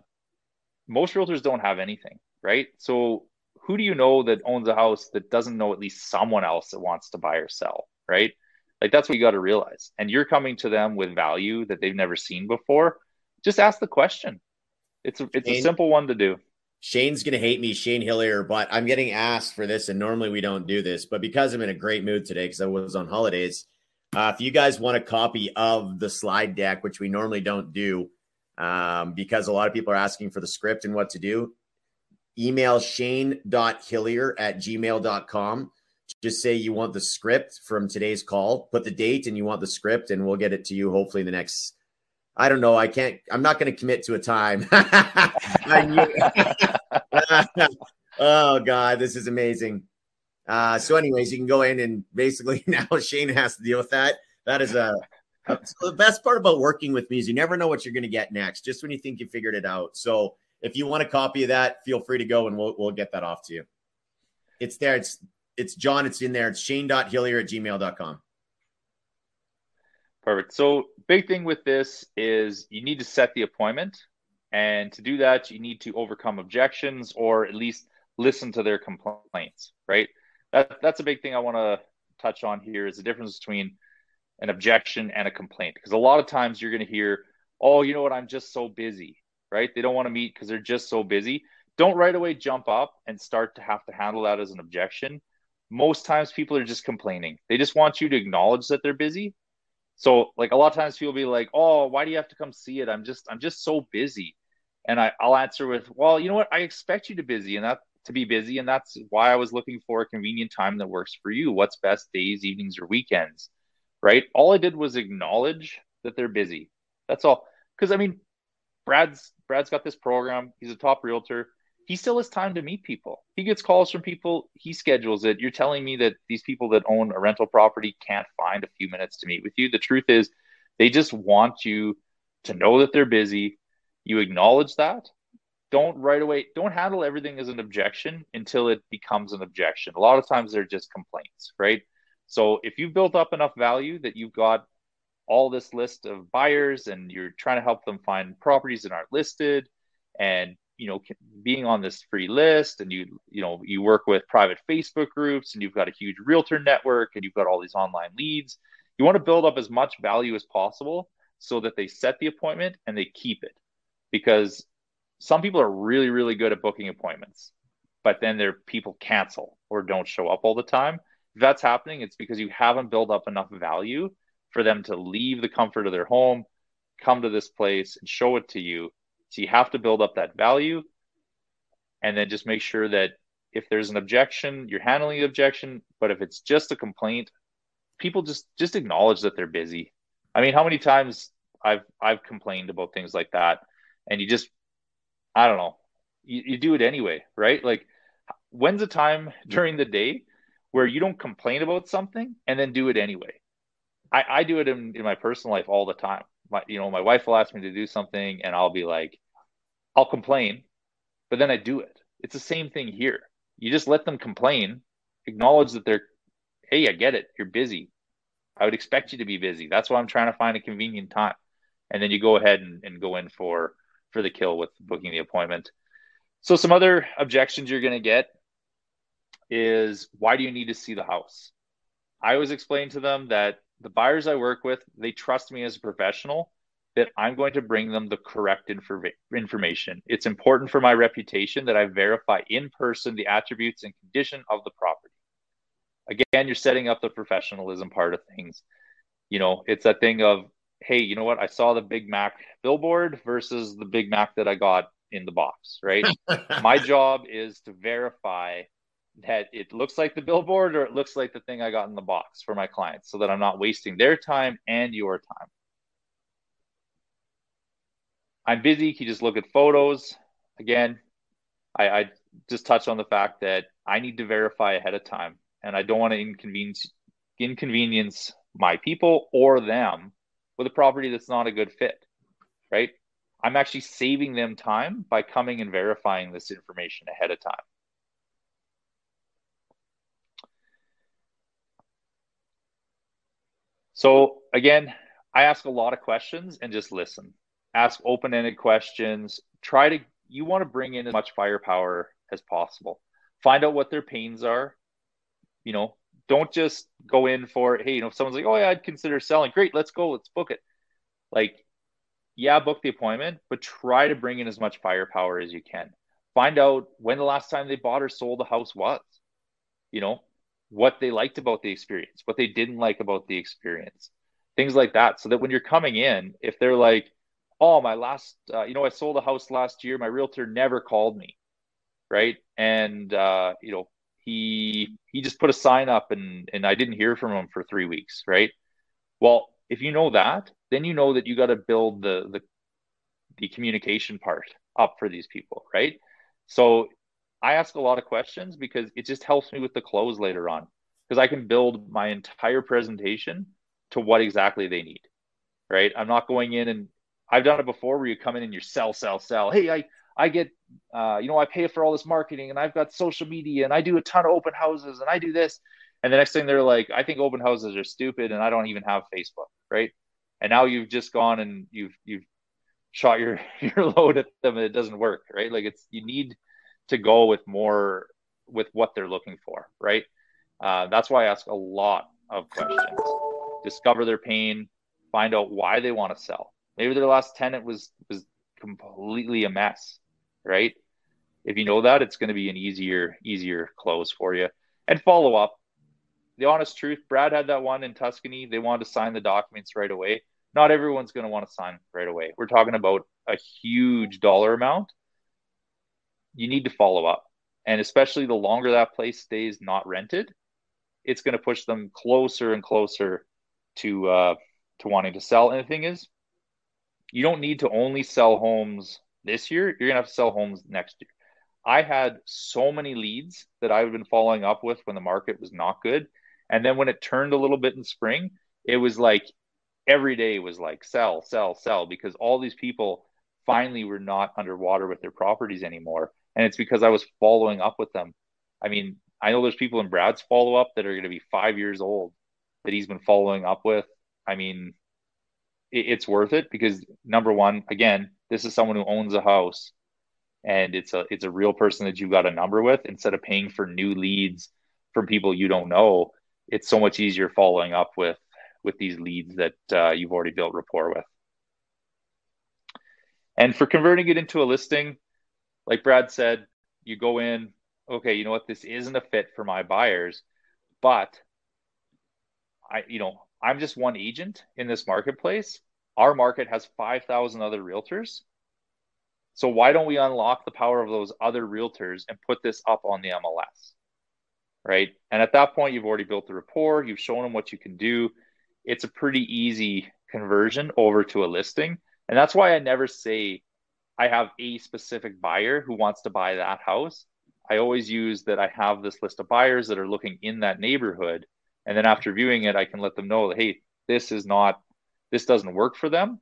most realtors don't have anything, right? So who do you know that owns a house that doesn't know at least someone else that wants to buy or sell, right? Like that's what you got to realize. And you're coming to them with value that they've never seen before. Just ask the question. It's a, it's Shane, a simple one to do. Shane's gonna hate me, Shane Hillier, but I'm getting asked for this, and normally we don't do this, but because I'm in a great mood today because I was on holidays, uh, if you guys want a copy of the slide deck, which we normally don't do, um, because a lot of people are asking for the script and what to do, email shane.hillier at gmail.com. Just say you want the script from today's call, put the date and you want the script, and we'll get it to you hopefully in the next. I don't know. I can't, I'm not going to commit to a time. <laughs> <laughs> oh, God, this is amazing. Uh, so, anyways, you can go in and basically <laughs> now Shane has to deal with that. That is a, a the best part about working with me is you never know what you're going to get next, just when you think you figured it out. So, if you want a copy of that, feel free to go and we'll we'll get that off to you. It's there. It's it's John. It's in there. It's shane.hillier at gmail.com. Perfect. So, big thing with this is you need to set the appointment. And to do that, you need to overcome objections or at least listen to their complaints, right? That, that's a big thing I want to touch on here is the difference between an objection and a complaint. Because a lot of times you're going to hear, oh, you know what, I'm just so busy, right? They don't want to meet because they're just so busy. Don't right away jump up and start to have to handle that as an objection. Most times people are just complaining. They just want you to acknowledge that they're busy. So like a lot of times people be like, oh, why do you have to come see it? I'm just I'm just so busy. And I, I'll answer with, well, you know what? I expect you to busy and that to be busy, and that's why I was looking for a convenient time that works for you. What's best days, evenings, or weekends, right? All I did was acknowledge that they're busy. That's all. Because I mean, Brad's Brad's got this program. He's a top realtor. He still has time to meet people. He gets calls from people. He schedules it. You're telling me that these people that own a rental property can't find a few minutes to meet with you. The truth is, they just want you to know that they're busy. You acknowledge that, don't right away don't handle everything as an objection until it becomes an objection a lot of times they're just complaints right so if you've built up enough value that you've got all this list of buyers and you're trying to help them find properties that aren't listed and you know being on this free list and you you know you work with private facebook groups and you've got a huge realtor network and you've got all these online leads you want to build up as much value as possible so that they set the appointment and they keep it because some people are really, really good at booking appointments, but then their people cancel or don't show up all the time. If that's happening, it's because you haven't built up enough value for them to leave the comfort of their home, come to this place and show it to you. So you have to build up that value and then just make sure that if there's an objection, you're handling the objection. But if it's just a complaint, people just just acknowledge that they're busy. I mean, how many times I've I've complained about things like that, and you just I don't know. You, you do it anyway, right? Like, when's a time <laughs> during the day where you don't complain about something and then do it anyway? I, I do it in, in my personal life all the time. My, you know, my wife will ask me to do something and I'll be like, I'll complain, but then I do it. It's the same thing here. You just let them complain, acknowledge that they're, hey, I get it. You're busy. I would expect you to be busy. That's why I'm trying to find a convenient time. And then you go ahead and, and go in for for the kill with booking the appointment. So some other objections you're going to get is why do you need to see the house? I always explain to them that the buyers I work with, they trust me as a professional that I'm going to bring them the correct infor- information. It's important for my reputation that I verify in person the attributes and condition of the property. Again, you're setting up the professionalism part of things. You know, it's that thing of hey, you know what? I saw the Big Mac billboard versus the Big Mac that I got in the box, right? <laughs> My job is to verify that it looks like the billboard or it looks like the thing I got in the box for my clients so that I'm not wasting their time and your time. I'm busy. You just look at photos? Again, I, I just touched on the fact that I need to verify ahead of time and I don't want to inconvenience inconvenience my people or them with a property that's not a good fit, right? I'm actually saving them time by coming and verifying this information ahead of time. So again, I ask a lot of questions and just listen. Ask open-ended questions. Try to you want to bring in as much firepower as possible. Find out what their pains are. You know, don't just go in for hey you know if someone's like oh yeah i'd consider selling great let's go let's book it like yeah book the appointment but try to bring in as much firepower as you can find out when the last time they bought or sold a house was you know what they liked about the experience what they didn't like about the experience things like that so that when you're coming in if they're like oh my last uh, you know i sold a house last year my realtor never called me right and uh, you know he he just put a sign up and and I didn't hear from him for three weeks, right? Well, if you know that, then you know that you got to build the the the communication part up for these people, right? So I ask a lot of questions because it just helps me with the close later on because I can build my entire presentation to what exactly they need, right? I'm not going in and I've done it before where you come in and you sell, sell, sell. Hey, I I get, uh, you know, I pay for all this marketing and I've got social media and I do a ton of open houses and I do this. And the next thing they're like, I think open houses are stupid and I don't even have Facebook, right? And now you've just gone and you've you've shot your <laughs> your load at them and it doesn't work, right? Like it's you need to go with more with what they're looking for, right? Uh, that's why I ask a lot of questions. Discover their pain, find out why they want to sell. Maybe their last tenant was was completely a mess, right? If you know that, it's going to be an easier easier close for you. And follow up. The honest truth, Brad had that one in Tuscany. They wanted to sign the documents right away. Not everyone's going to want to sign right away. We're talking about a huge dollar amount. You need to follow up. And especially the longer that place stays not rented, it's going to push them closer and closer to uh, to wanting to sell. And the thing is, you don't need to only sell homes this year. You're going to have to sell homes next year. I had so many leads that I've been following up with when the market was not good. And then when it turned a little bit in spring, it was like every day was like sell, sell, sell because all these people finally were not underwater with their properties anymore. And it's because I was following up with them. I mean, I know there's people in Brad's follow up that are going to be five years old that he's been following up with. I mean, it, it's worth it because number one, again, this is someone who owns a house and it's a it's a real person that you've got a number with instead of paying for new leads from people you don't know. It's so much easier following up with with these leads that uh, you've already built rapport with. And for converting it into a listing, like Brad said, you go in, okay, you know what, this isn't a fit for my buyers, but I, you know, I'm just one agent in this marketplace. Our market has 5,000 other realtors. So why don't we unlock the power of those other realtors and put this up on the MLS? Right. And at that point, you've already built the rapport, you've shown them what you can do. It's a pretty easy conversion over to a listing. And that's why I never say I have a specific buyer who wants to buy that house. I always use that I have this list of buyers that are looking in that neighborhood. And then after viewing it, I can let them know that, hey, this is not, this doesn't work for them,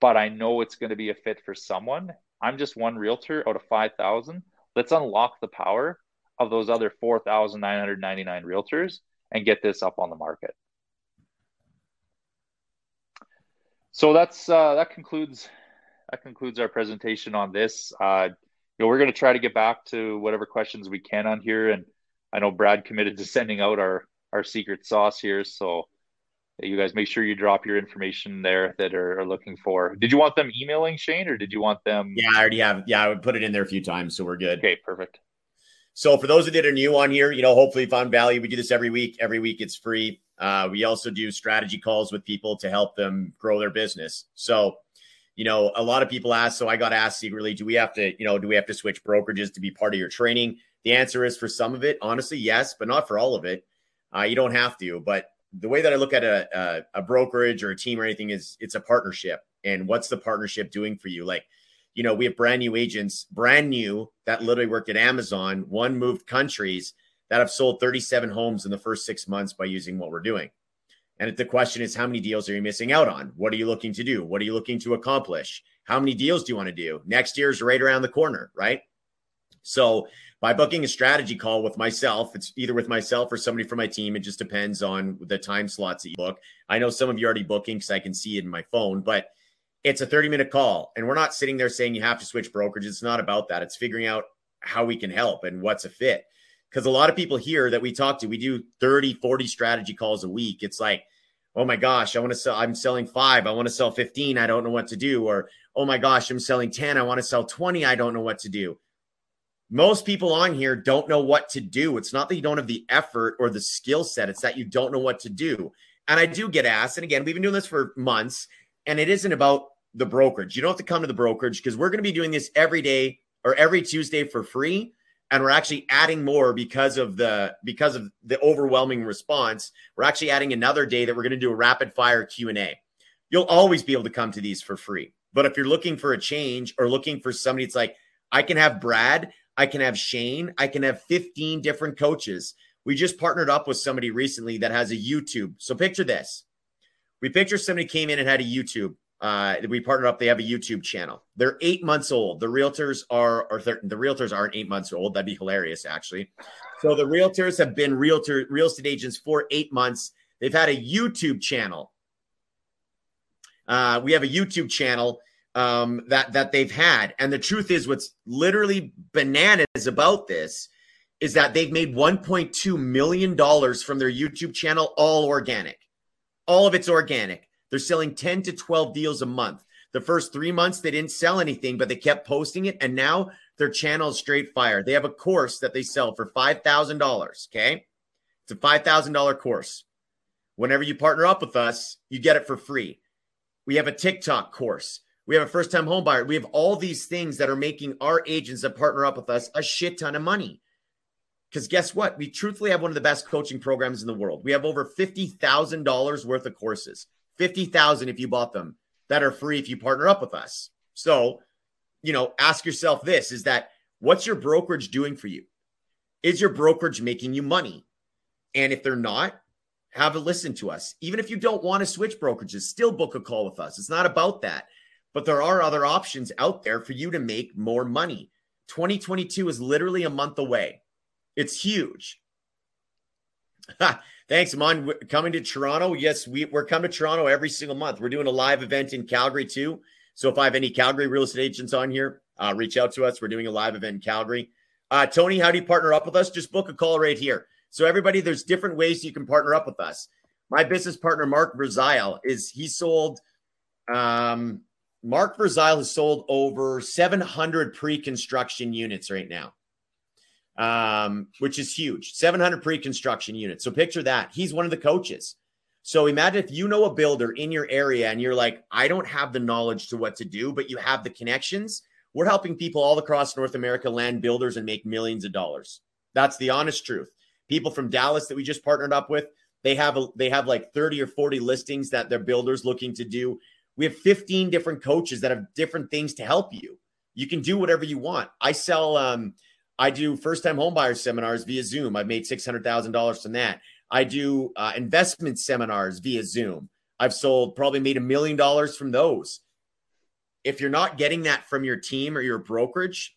but I know it's going to be a fit for someone. I'm just one realtor out of 5,000. Let's unlock the power of those other 4,999 realtors and get this up on the market. So that's uh, that concludes that concludes our presentation on this. Uh, you know, we're going to try to get back to whatever questions we can on here, and I know Brad committed to sending out our our secret sauce here, so you guys make sure you drop your information there that are, are, looking for. Did you want them emailing Shane, or did you want them? Yeah, I already have. Yeah, I would put it in there a few times, so we're good. Okay, perfect. So for those of you that are new on here, you know, hopefully found value. We do this every week. Every week it's free. Uh, we also do strategy calls with people to help them grow their business. So you know, a lot of people ask, so I got asked secretly, do we have to, you know, do we have to switch brokerages to be part of your training? The answer is for some of it, honestly, yes, but not for all of it. Uh, you don't have to. But the way that I look at a, a, a brokerage or a team or anything is it's a partnership. And what's the partnership doing for you? Like, you know, we have brand new agents, brand new that literally worked at Amazon, one moved countries that have sold 37 homes in the first six months by using what we're doing. And if the question is, how many deals are you missing out on? What are you looking to do? What are you looking to accomplish? How many deals do you want to do? Next year is right around the corner, right? So by booking a strategy call with myself, it's either with myself or somebody from my team. It just depends on the time slots that you book. I know some of you are already booking because I can see it in my phone, but it's a 30 minute call. And we're not sitting there saying you have to switch brokerage. It's not about that. It's figuring out how we can help and what's a fit because a lot of people here that we talk to, we do 30, 40 strategy calls a week. It's like, oh my gosh, I want to sell, I'm selling five, I want to sell 15, I don't know what to do. Or, oh my gosh, I'm selling 10, I want to sell 20, I don't know what to do. Most people on here don't know what to do. It's not that you don't have the effort or the skill set, it's that you don't know what to do. And I do get asked, and again, we've been doing this for months, and it isn't about the brokerage. You don't have to come to the brokerage because we're going to be doing this every day or every Tuesday for free and we're actually adding more because of the because of the overwhelming response we're actually adding another day that we're going to do a rapid fire q&a you'll always be able to come to these for free but if you're looking for a change or looking for somebody it's like i can have brad i can have shane i can have 15 different coaches. We just partnered up with somebody recently that has a youtube. So picture this. We picture somebody came in and had a youtube uh, we partnered up. They have a YouTube channel. They're eight months old. The realtors are, or the realtors aren't eight months old. That'd be hilarious, actually. So the realtors have been realtor real estate agents for eight months. They've had a YouTube channel. Uh, we have a YouTube channel um, that that they've had. And the truth is, what's literally bananas about this is that they've made 1.2 million dollars from their YouTube channel, all organic. All of it's organic. They're selling 10 to 12 deals a month. The first three months they didn't sell anything, but they kept posting it, and now their channel is straight fire. They have a course that they sell for five thousand dollars. Okay, it's a five thousand dollar course. Whenever you partner up with us, you get it for free. We have a TikTok course. We have a first time home buyer. We have all these things that are making our agents that partner up with us a shit ton of money. Because guess what? We truthfully have one of the best coaching programs in the world. We have over $50,000 worth of courses, 50,000 if you bought them that are free if you partner up with us. So, you know, ask yourself this is that what's your brokerage doing for you? Is your brokerage making you money? And if they're not, have a listen to us. Even if you don't want to switch brokerages, still book a call with us. It's not about that but there are other options out there for you to make more money. 2022 is literally a month away. It's huge. <laughs> Thanks, Amon. Coming to Toronto. Yes, we, we're coming to Toronto every single month. We're doing a live event in Calgary too. So if I have any Calgary real estate agents on here, uh, reach out to us. We're doing a live event in Calgary. Uh, Tony, how do you partner up with us? Just book a call right here. So everybody, there's different ways you can partner up with us. My business partner, Mark Verzile, is he sold um, Mark Verzile has sold over 700 pre-construction units right now, um, which is huge. 700 pre-construction units. So picture that. He's one of the coaches. So imagine if you know a builder in your area and you're like, I don't have the knowledge to what to do, but you have the connections. We're helping people all across North America land builders and make millions of dollars. That's the honest truth. People from Dallas that we just partnered up with, they have a, they have like 30 or 40 listings that their builders looking to do we have 15 different coaches that have different things to help you. You can do whatever you want. I sell, um, I do first time homebuyer seminars via Zoom. I've made $600,000 from that. I do uh, investment seminars via Zoom. I've sold probably made a million dollars from those. If you're not getting that from your team or your brokerage,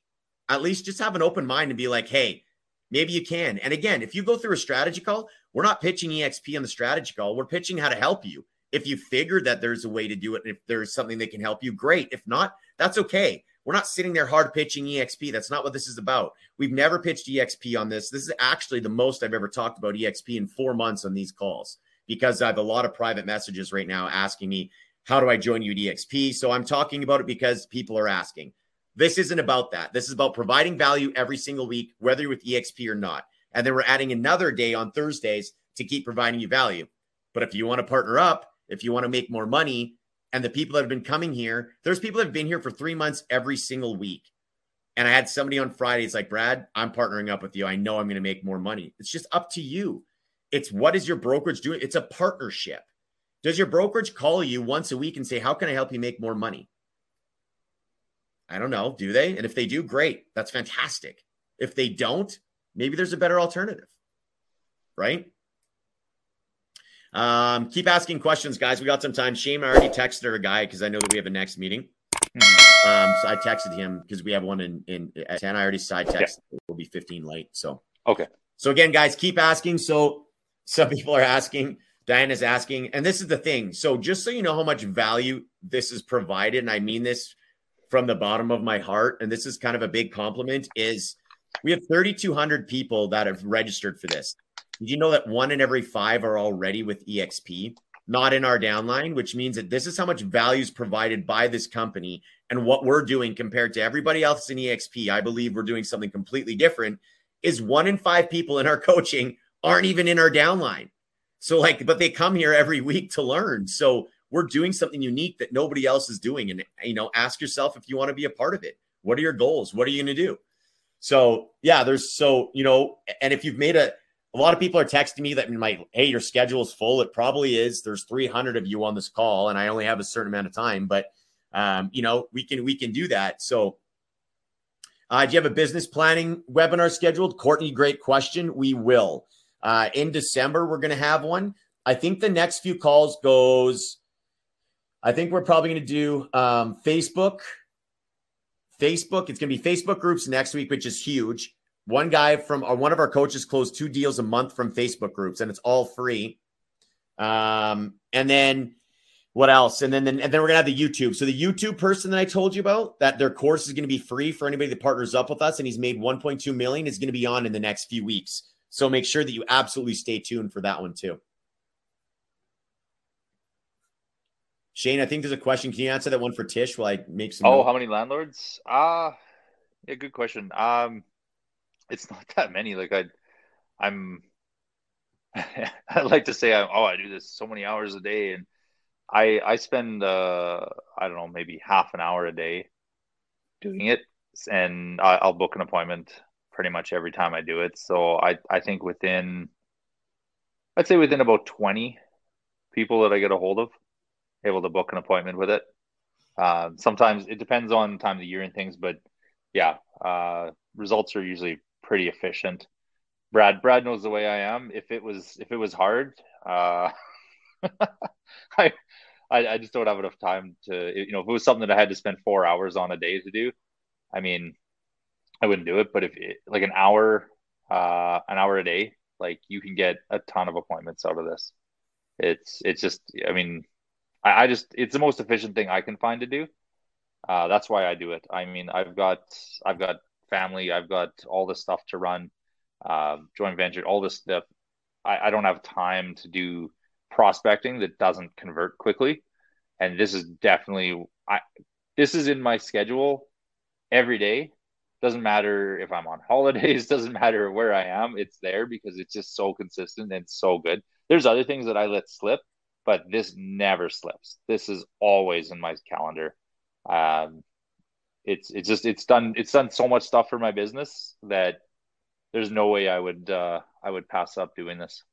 at least just have an open mind and be like, hey, maybe you can. And again, if you go through a strategy call, we're not pitching EXP on the strategy call. We're pitching how to help you. If you figure that there's a way to do it, if there's something that can help you, great. If not, that's okay. We're not sitting there hard pitching EXP. That's not what this is about. We've never pitched EXP on this. This is actually the most I've ever talked about EXP in four months on these calls because I have a lot of private messages right now asking me, how do I join you EXP? So I'm talking about it because people are asking. This isn't about that. This is about providing value every single week, whether you're with EXP or not. And then we're adding another day on Thursdays to keep providing you value. But if you want to partner up, if you want to make more money. And the people that have been coming here, there's people that have been here for three months every single week. And I had somebody on Friday. It's like, Brad, I'm partnering up with you. I know I'm going to make more money. It's just up to you. It's what is your brokerage doing? It's a partnership. Does your brokerage call you once a week and say, How can I help you make more money? I don't know. Do they? And if they do, great. That's fantastic. If they don't, maybe there's a better alternative. Right? Um, keep asking questions, guys. We got some time. Shane already texted our guy because I know that we have a next meeting. Mm-hmm. Um, so I texted him because we have one in, in at 10. I already side texted. Yeah. We'll be 15 late. So, okay. So, again, guys, keep asking. So, some people are asking, Diana's asking, and this is the thing. So, just so you know how much value this is provided, and I mean this from the bottom of my heart, and this is kind of a big compliment, is we have 3,200 people that have registered for this. Did you know that one in every five are already with EXP, not in our downline, which means that this is how much value is provided by this company and what we're doing compared to everybody else in EXP. I believe we're doing something completely different. Is one in five people in our <laughs> coaching aren't even in our downline. So, like, but they come here every week to learn. So, we're doing something unique that nobody else is doing. And, you know, ask yourself if you want to be a part of it. What are your goals? What are you going to do? So, yeah, there's so, you know, and if you've made a, a lot of people are texting me that my hey your schedule is full. It probably is. There's 300 of you on this call and i only have a certain amount of time but um, you know we can we can do that. So uh, do you have a business planning webinar scheduled? Courtney great question. We will. Uh, in december we're going to have one. I think the next few calls goes i think we're probably going to do um, facebook. Facebook it's going to be facebook groups next week which is huge one guy from uh, one of our coaches closed two deals a month from Facebook groups, and it's all free. Um, and then what else? And then, then and then we're gonna have the YouTube. So the YouTube person that I told you about, that their course is gonna be free for anybody that partners up with us, and he's made 1.2 million, is gonna be on in the next few weeks. So make sure that you absolutely stay tuned for that one too. Shane, I think there's a question. Can you answer that one for Tish while I make some? Oh, notes? how many landlords? Ah, uh, yeah, good question. Um, it's not <laughs> that many. Like I, I'm. <laughs> I like to say, I'm, oh, I do this so many hours a day, and I I spend uh I don't know maybe half an hour a day doing it, and I, I'll book an appointment pretty much every time I do it. So I I think within I'd say within about twenty people that I get a hold of, able to book an appointment with it. Uh, sometimes it depends on time of the year and things, but yeah, uh, results are usually pretty efficient. Brad Brad knows the way I am. If it was if it was hard, uh, <laughs> I, I, just don't have enough time to, you know, if it was something that I had to spend four hours on a day to do, I mean, I wouldn't do it. But if it, like an hour, uh, an hour a day, like you can get a ton of appointments out of this. It's, it's just, I mean, I, I just, it's the most efficient thing I can find to do. Uh, that's why I do it. I mean, I've got, I've got family, I've got all this stuff to run, uh, joint venture, all this stuff. I, I don't have time to do prospecting that doesn't convert quickly. And this is definitely I this is in my schedule every day. Doesn't matter if I'm on <laughs> holidays, doesn't matter where I am, it's there because it's just so consistent and so good. There's other things that I let slip, but this never slips. This is always in my calendar. Um, it's it's just it's done it's done so much stuff for my business that there's no way I would uh, I would pass up doing this.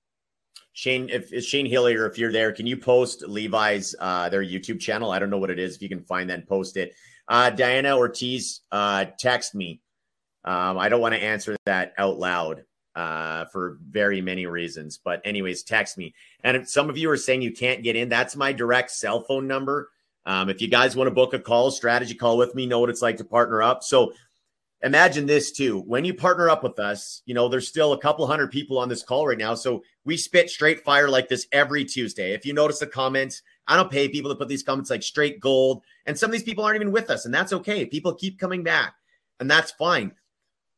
Shane, if it's Shane Hillier, if you're there, can you post Levi's uh, their YouTube channel? I don't know what it is. If you can find that and post it. Uh, Diana Ortiz, uh, text me. Um, I don't want to answer that out loud uh, for very many reasons, but anyways, text me. And if some of you are saying you can't get in, that's my direct cell phone number. Um, if you guys want to book a call, strategy call with me, know what it's like to partner up. So imagine this too. When you partner up with us, you know, there's still a couple hundred people on this call right now. So we spit straight fire like this every Tuesday. If you notice the comments, I don't pay people to put these comments like straight gold. And some of these people aren't even with us, and that's okay. People keep coming back, and that's fine.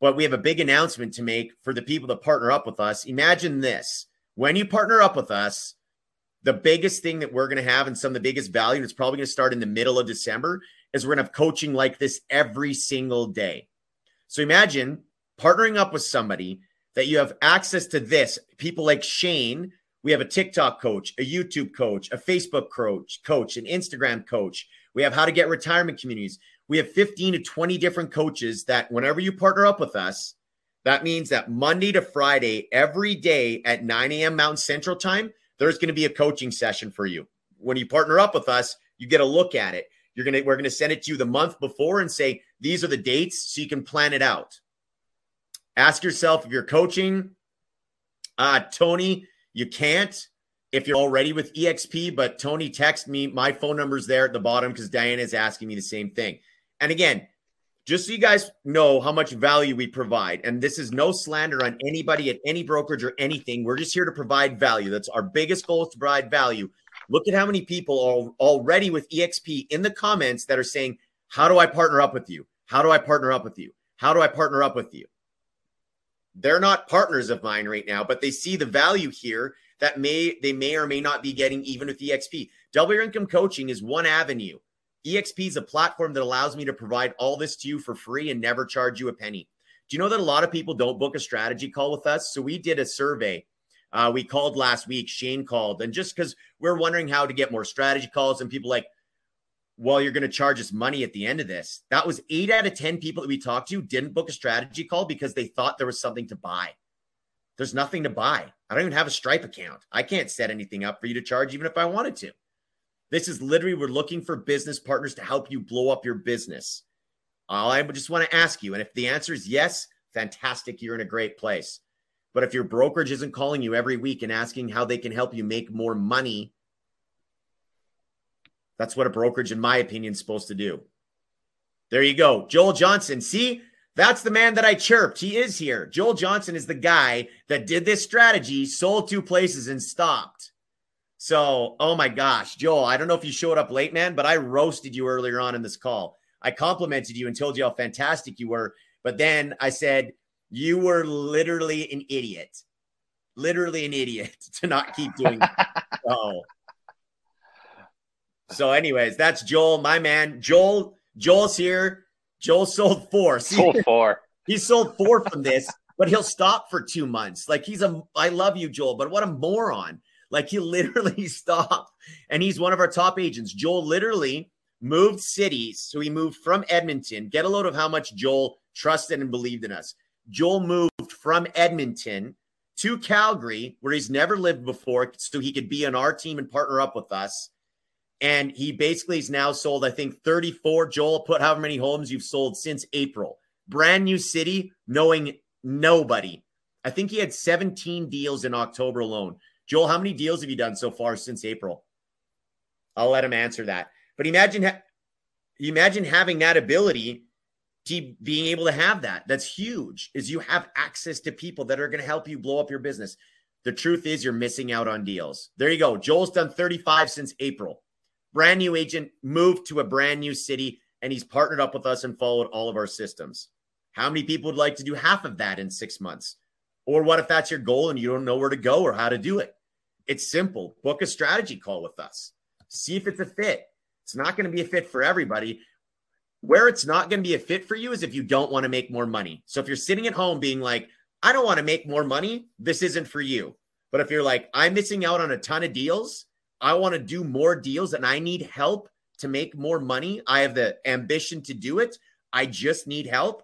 But we have a big announcement to make for the people that partner up with us. Imagine this when you partner up with us, the biggest thing that we're going to have and some of the biggest value, and it's probably going to start in the middle of December, is we're going to have coaching like this every single day. So imagine partnering up with somebody that you have access to this. People like Shane, we have a TikTok coach, a YouTube coach, a Facebook coach, coach, an Instagram coach. We have how to get retirement communities. We have 15 to 20 different coaches that whenever you partner up with us, that means that Monday to Friday, every day at 9 a.m. Mountain Central Time, there's going to be a coaching session for you. When you partner up with us, you get a look at it. You're gonna we're gonna send it to you the month before and say these are the dates so you can plan it out. Ask yourself if you're coaching, uh, Tony, you can't if you're already with EXP, but Tony, text me. My phone number's there at the bottom because Diana is asking me the same thing. And again, just so you guys know how much value we provide, and this is no slander on anybody at any brokerage or anything. We're just here to provide value. That's our biggest goal is to provide value. Look at how many people are already with EXP in the comments that are saying, How do I partner up with you? How do I partner up with you? How do I partner up with you? They're not partners of mine right now, but they see the value here that may they may or may not be getting even with EXP. Double your income coaching is one avenue. EXP is a platform that allows me to provide all this to you for free and never charge you a penny. Do you know that a lot of people don't book a strategy call with us? So we did a survey uh, we called last week. Shane called, and just because we're wondering how to get more strategy calls, and people like, well, you're going to charge us money at the end of this. That was eight out of 10 people that we talked to didn't book a strategy call because they thought there was something to buy. There's nothing to buy. I don't even have a Stripe account. I can't set anything up for you to charge, even if I wanted to. This is literally, we're looking for business partners to help you blow up your business. All I just want to ask you, and if the answer is yes, fantastic, you're in a great place. But if your brokerage isn't calling you every week and asking how they can help you make more money, that's what a brokerage, in my opinion, is supposed to do. There you go. Joel Johnson. See, that's the man that I chirped. He is here. Joel Johnson is the guy that did this strategy, sold two places, and stopped. So, oh my gosh, Joel, I don't know if you showed up late, man, but I roasted you earlier on in this call. I complimented you and told you how fantastic you were. But then I said, you were literally an idiot, literally an idiot <laughs> to not keep doing that. <laughs> oh. So, anyways, that's Joel, my man. Joel, Joel's here. Joel sold four. See, sold four. he sold four from this, but he'll stop for two months. Like he's a, I love you, Joel, but what a moron. Like he literally <laughs> stopped and he's one of our top agents. Joel literally moved cities. So he moved from Edmonton. Get a load of how much Joel trusted and believed in us. Joel moved from Edmonton to Calgary, where he's never lived before, so he could be on our team and partner up with us. And he basically has now sold, I think, 34. Joel, put however many homes you've sold since April. Brand new city, knowing nobody. I think he had 17 deals in October alone. Joel, how many deals have you done so far since April? I'll let him answer that. But imagine, ha- imagine having that ability to being able to have that. That's huge. Is you have access to people that are going to help you blow up your business. The truth is, you're missing out on deals. There you go. Joel's done 35 since April. Brand new agent, moved to a brand new city, and he's partnered up with us and followed all of our systems. How many people would like to do half of that in six months? Or what if that's your goal and you don't know where to go or how to do it? It's simple. Book a strategy call with us. See if it's a fit. It's not going to be a fit for everybody. Where it's not going to be a fit for you is if you don't want to make more money. So if you're sitting at home being like, I don't want to make more money, this isn't for you. But if you're like, I'm missing out on a ton of deals, I want to do more deals and I need help to make more money. I have the ambition to do it. I just need help.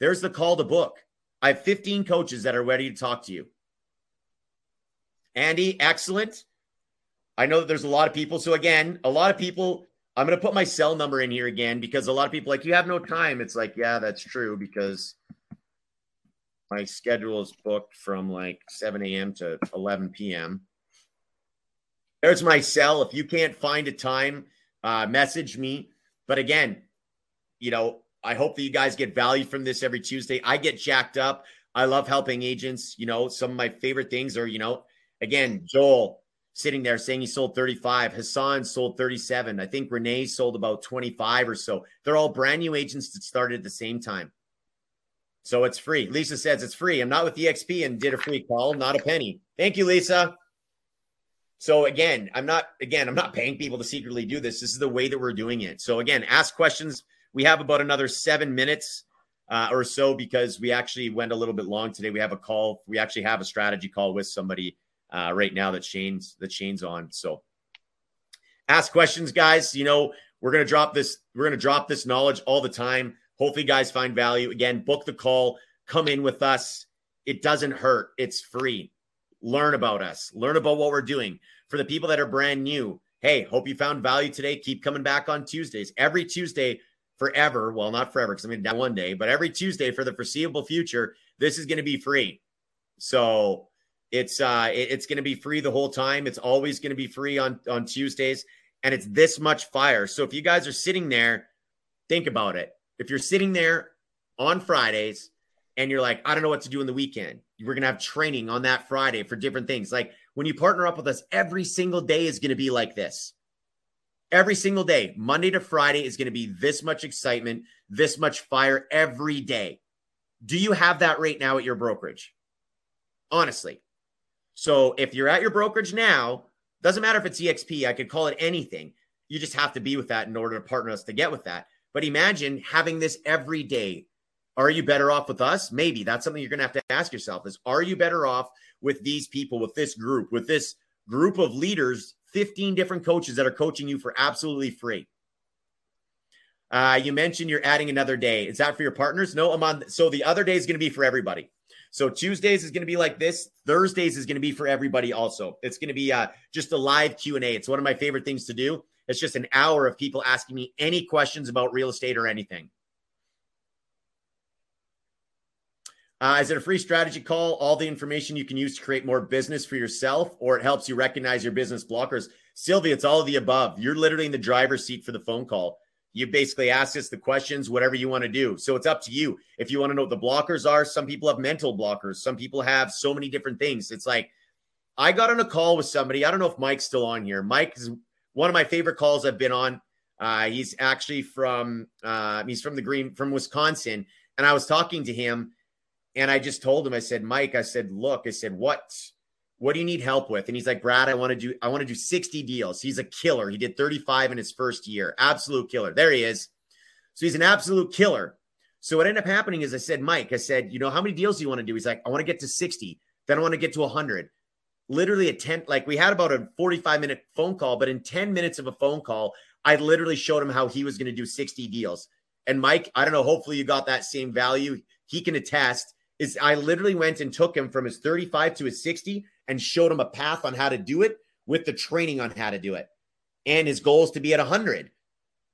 There's the call to book. I have 15 coaches that are ready to talk to you. Andy, excellent. I know that there's a lot of people. So again, a lot of people, I'm going to put my cell number in here again because a lot of people like, you have no time. It's like, yeah, that's true because my schedule is booked from like 7 a.m. to 11 p.m. There's my cell. If you can't find a time, uh, message me. But again, you know, I hope that you guys get value from this every Tuesday. I get jacked up. I love helping agents. You know, some of my favorite things are, you know, Again, Joel sitting there saying he sold 35. Hassan sold 37. I think Renee sold about 25 or so. They're all brand new agents that started at the same time. So it's free. Lisa says it's free. I'm not with EXP and did a free call, not a penny. Thank you, Lisa. So again, I'm not again, I'm not paying people to secretly do this. This is the way that we're doing it. So again, ask questions. We have about another seven minutes uh, or so because we actually went a little bit long today. We have a call. We actually have a strategy call with somebody uh, right now that Shane's that Shane's on. So ask questions, guys. You know, we're gonna drop this, we're gonna drop this knowledge all the time. Hopefully, guys find value. Again, book the call, come in with us. It doesn't hurt, it's free. Learn about us, learn about what we're doing. For the people that are brand new, hey, hope you found value today. Keep coming back on Tuesdays. Every Tuesday forever. Well, not forever because I'm going to die one day, but every Tuesday for the foreseeable future, this is going to be free. So it's uh it, it's going to be free the whole time. It's always going to be free on on Tuesdays and it's this much fire. So if you guys are sitting there, think about it. If you're sitting there on Fridays and you're like, I don't know what to do in the weekend, we're going to have training on that Friday for different things. Like when you partner up with us, every single day is going to be like this. Every single day, Monday to Friday, is going to be this much excitement, this much fire every day. Do you have that right now at your brokerage? Honestly, so if you're at your brokerage now, doesn't matter if it's EXP, I could call it anything. You just have to be with that in order to partner us to get with that. But imagine having this every day. Are you better off with us? Maybe that's something you're going to have to ask yourself is are you better off with these people, with this group, with this group of leaders, 15 different coaches that are coaching you for absolutely free? Uh, you mentioned you're adding another day. Is that for your partners? No, I'm on. So the other day is going to be for everybody. So Tuesdays is going to be like this. Thursdays is going to be for everybody. Also, it's going to be uh, just a live Q and A. It's one of my favorite things to do. It's just an hour of people asking me any questions about real estate or anything. Uh, is it a free strategy call? All the information you can use to create more business for yourself, or it helps you recognize your business blockers. Sylvia, it's all of the above. You're literally in the driver's seat for the phone call. You basically ask us the questions, whatever you want to do. So it's up to you. If you want to know what the blockers are, some people have mental blockers. Some people have so many different things. It's like, I got on a call with somebody. I don't know if Mike's still on here. Mike is one of my favorite calls I've been on. Uh, he's actually from uh, he's from the green from Wisconsin, and I was talking to him, and I just told him, I said, Mike, I said, look, I said, what what do you need help with? And he's like, Brad, I want to do I want to do 60 deals. He's a killer. He did 35 in his first year. Absolute killer. There he is. So he's an absolute killer. So what ended up happening is I said, Mike, I said, you know, how many deals do you want to do? He's like, I want to get to 60. Then I want to get to 100 literally a 10 like we had about a 45 minute phone call but in 10 minutes of a phone call i literally showed him how he was going to do 60 deals and mike i don't know hopefully you got that same value he can attest is i literally went and took him from his 35 to his 60 and showed him a path on how to do it with the training on how to do it and his goal is to be at 100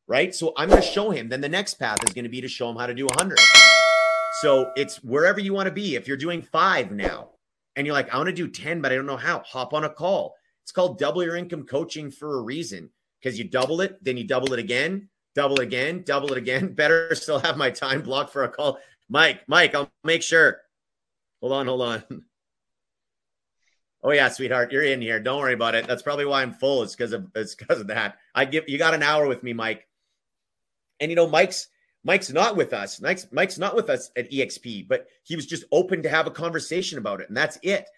right so i'm going to show him then the next path is going to be to show him how to do 100 so it's wherever you want to be if you're doing five now and you're like, I want to do 10, but I don't know how, hop on a call. It's called double your income coaching for a reason because you double it, then you double it again, double it again, double it again. <laughs> Better still have my time blocked for a call. Mike, Mike, I'll make sure. Hold on, hold on. <laughs> Oh yeah, sweetheart, you're in here. Don't worry about it. That's probably why I'm full. It's because of it's because of that. I give you got an hour with me, Mike. And you know, Mike's Mike's not with us. Mike's, Mike's not with us at EXP, but he was just open to have a conversation about it. And that's it.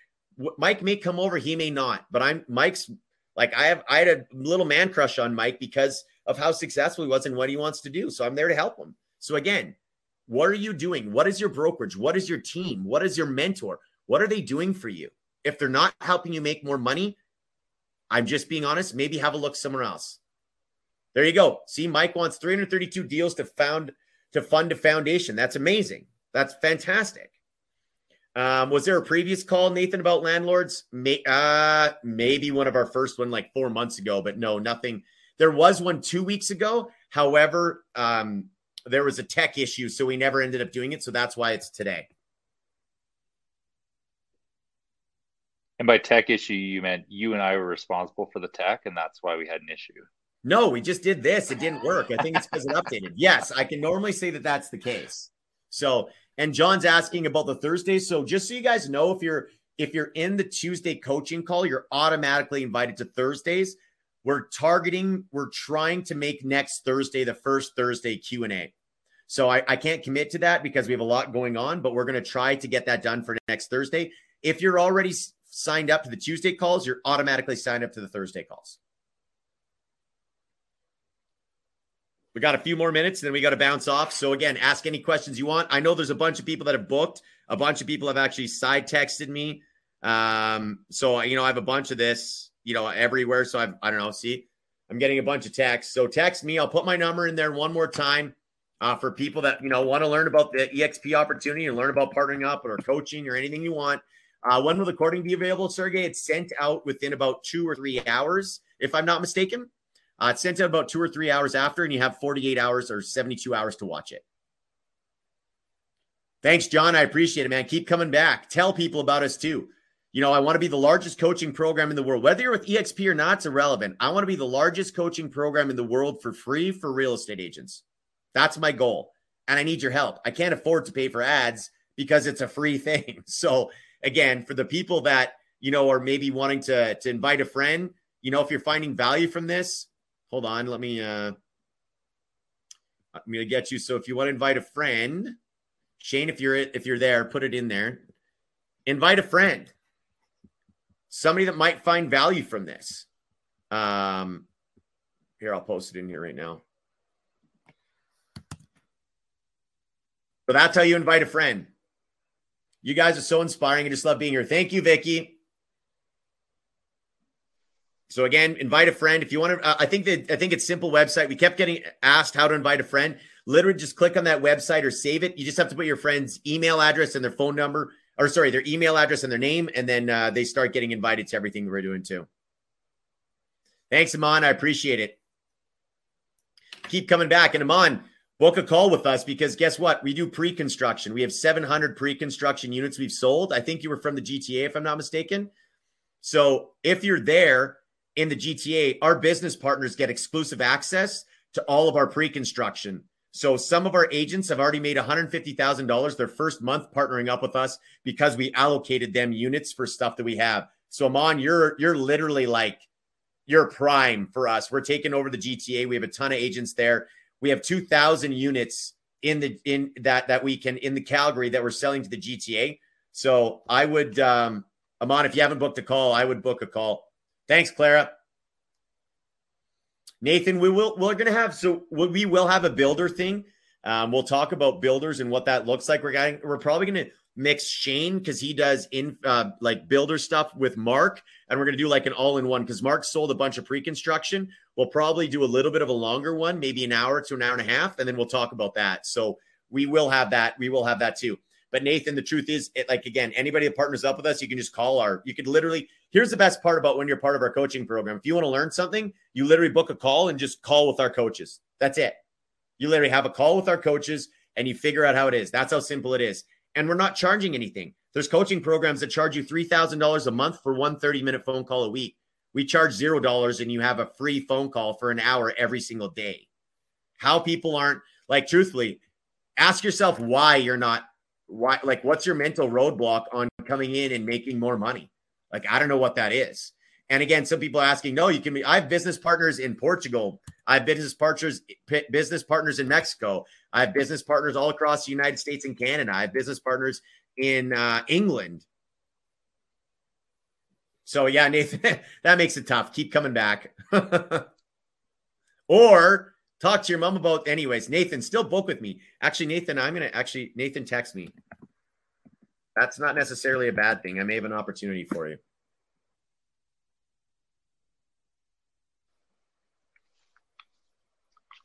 Mike may come over, he may not, but I'm Mike's like I have I had a little man crush on Mike because of how successful he was and what he wants to do. So I'm there to help him. So again, what are you doing? What is your brokerage? What is your team? What is your mentor? What are they doing for you? If they're not helping you make more money, I'm just being honest, maybe have a look somewhere else. There you go. See, Mike wants 332 deals to found to fund a foundation. That's amazing. That's fantastic. Um, was there a previous call, Nathan, about landlords? May, uh, maybe one of our first one like four months ago, but no, nothing. There was one two weeks ago. However, um, there was a tech issue, so we never ended up doing it. So that's why it's today. And by tech issue, you meant you and I were responsible for the tech, and that's why we had an issue. No, we just did this. It didn't work. I think it's because it updated. Yes, I can normally say that that's the case. So, and John's asking about the Thursdays. So, just so you guys know, if you're if you're in the Tuesday coaching call, you're automatically invited to Thursdays. We're targeting, we're trying to make next Thursday the first Thursday Q and A. So I, I can't commit to that because we have a lot going on, but we're going to try to get that done for next Thursday. If you're already signed up to the Tuesday calls, you're automatically signed up to the Thursday calls. We got a few more minutes, then we got to bounce off. So again, ask any questions you want. I know there's a bunch of people that have booked. A bunch of people have actually side texted me. Um, so you know, I have a bunch of this, you know, everywhere. So I've, I don't know. See, I'm getting a bunch of texts. So text me. I'll put my number in there one more time uh, for people that you know want to learn about the EXP opportunity and learn about partnering up or coaching or anything you want. Uh, when will the recording be available, Sergey? It's sent out within about two or three hours, if I'm not mistaken. Uh, it's sent out about two or three hours after, and you have 48 hours or 72 hours to watch it. Thanks, John. I appreciate it, man. Keep coming back. Tell people about us too. You know, I want to be the largest coaching program in the world. Whether you're with EXP or not, it's irrelevant. I want to be the largest coaching program in the world for free for real estate agents. That's my goal. And I need your help. I can't afford to pay for ads because it's a free <laughs> thing. So, again, for the people that, you know, are maybe wanting to, to invite a friend, you know, if you're finding value from this, hold on. Let me, uh, I'm going to get you. So if you want to invite a friend, Shane, if you're if you're there, put it in there. Invite a friend, somebody that might find value from this. Um, here, I'll post it in here right now. So that's how you invite a friend. You guys are so inspiring. I just love being here. Thank you, Vicky. So again, invite a friend if you want to. Uh, I think that I think it's simple website. We kept getting asked how to invite a friend. Literally, just click on that website or save it. You just have to put your friend's email address and their phone number, or sorry, their email address and their name, and then uh, they start getting invited to everything we're doing too. Thanks, Amon. I appreciate it. Keep coming back, and Amon, book a call with us because guess what? We do pre-construction. We have 700 pre-construction units we've sold. I think you were from the GTA, if I'm not mistaken. So if you're there in the GTA, our business partners get exclusive access to all of our pre construction. So some of our agents have already made $150,000 their first month partnering up with us because we allocated them units for stuff that we have. So Amon, you're you're literally like you're prime for us. We're taking over the GTA. We have a ton of agents there. We have 2,000 units in the in that that we can in the Calgary that we're selling to the GTA. So I would um Amon, if you haven't booked a call, I would book a call. Thanks, Clara. Nathan, we will we're gonna have so we will have a builder thing. Um, we'll talk about builders and what that looks like. We're going we're probably gonna mix Shane because he does in uh, like builder stuff with Mark, and we're gonna do like an all-in-one because Mark sold a bunch of pre-construction. We'll probably do a little bit of a longer one, maybe an hour to an hour and a half, and then we'll talk about that. So we will have that. We will have that too. But Nathan, the truth is, it, like again, anybody that partners up with us, you can just call our. You could literally. Here's the best part about when you're part of our coaching program. If you want to learn something, you literally book a call and just call with our coaches. That's it. You literally have a call with our coaches and you figure out how it is. That's how simple it is and we're not charging anything. There's coaching programs that charge you $3,000 a month for one 30 minute phone call a week. We charge $0 and you have a free phone call for an hour every single day. How people aren't like, truthfully, ask yourself why you're not, why, like, what's your mental roadblock on coming in and making more money? Like, I don't know what that is. And again, some people asking, no, you can be. I have business partners in Portugal. I have business partners, business partners in Mexico. I have business partners all across the United States and Canada. I have business partners in uh, England. So yeah, <laughs> Nathan, that makes it tough. Keep coming back. <laughs> or talk to your mom about anyways. Nathan, still book with me. Actually, Nathan, I'm gonna actually Nathan text me. That's not necessarily a bad thing. I may have an opportunity for you.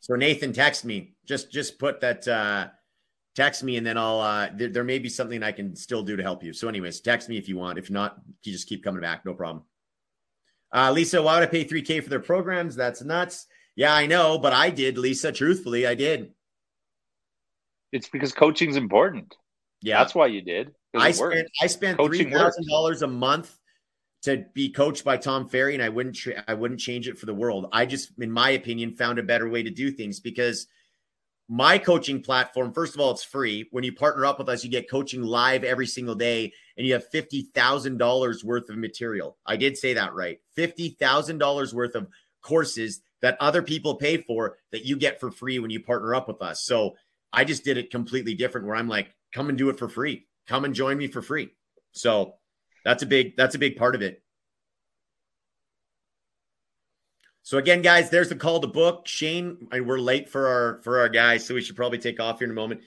So Nathan, text me. Just just put that uh text me and then I'll uh there, there may be something I can still do to help you. So, anyways, text me if you want. If not, you just keep coming back, no problem. Uh Lisa, why would I pay 3K for their programs? That's nuts. Yeah, I know, but I did, Lisa. Truthfully, I did. It's because coaching's important. Yeah. That's why you did. I spent I spent three thousand dollars a month to be coached by Tom Ferry, and I wouldn't tra- I wouldn't change it for the world. I just, in my opinion, found a better way to do things because my coaching platform, first of all, it's free. When you partner up with us, you get coaching live every single day, and you have fifty thousand dollars worth of material. I did say that right. Fifty thousand dollars worth of courses that other people pay for that you get for free when you partner up with us. So I just did it completely different, where I'm like, come and do it for free. Come and join me for free. So that's a big that's a big part of it. So again, guys, there's the call to book. Shane, we're late for our for our guys, so we should probably take off here in a moment.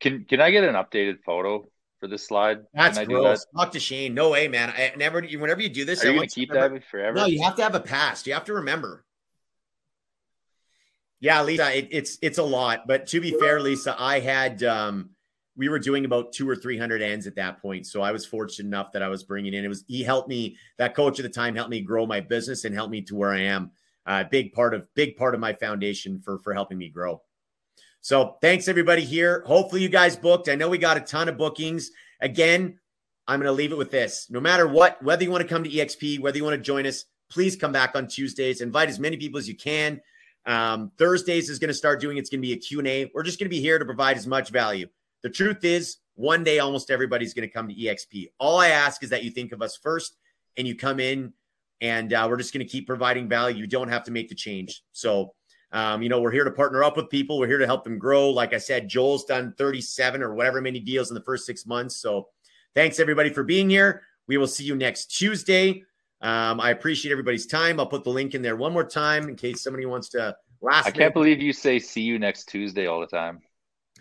Can can I get an updated photo for this slide? That's gross. That? Talk to Shane. No way, man. I never. Whenever you do this, are I you gonna keep remember, that forever? No, you have to have a past. You have to remember. Yeah, Lisa, it, it's it's a lot. But to be fair, Lisa, I had um we were doing about two or three hundred ends at that point. So I was fortunate enough that I was bringing in. It was he helped me. That coach at the time helped me grow my business and helped me to where I am. Uh, big part of big part of my foundation for for helping me grow. So thanks everybody here. Hopefully you guys booked. I know we got a ton of bookings. Again, I'm going to leave it with this. No matter what, whether you want to come to EXP, whether you want to join us, please come back on Tuesdays. Invite as many people as you can. Um, Thursdays is going to start doing. It's going to be a Q&A. We're just going to be here to provide as much value. The truth is, one day almost everybody's going to come to EXP. All I ask is that you think of us first and you come in, and uh, we're just going to keep providing value. You don't have to make the change. So, um, you know, we're here to partner up with people. We're here to help them grow. Like I said, Joel's done 37 or whatever many deals in the first six months. So, thanks everybody for being here. We will see you next Tuesday. Um, I appreciate everybody's time. I'll put the link in there one more time in case somebody wants to. Last, I can't believe you say "see you next Tuesday" all the time.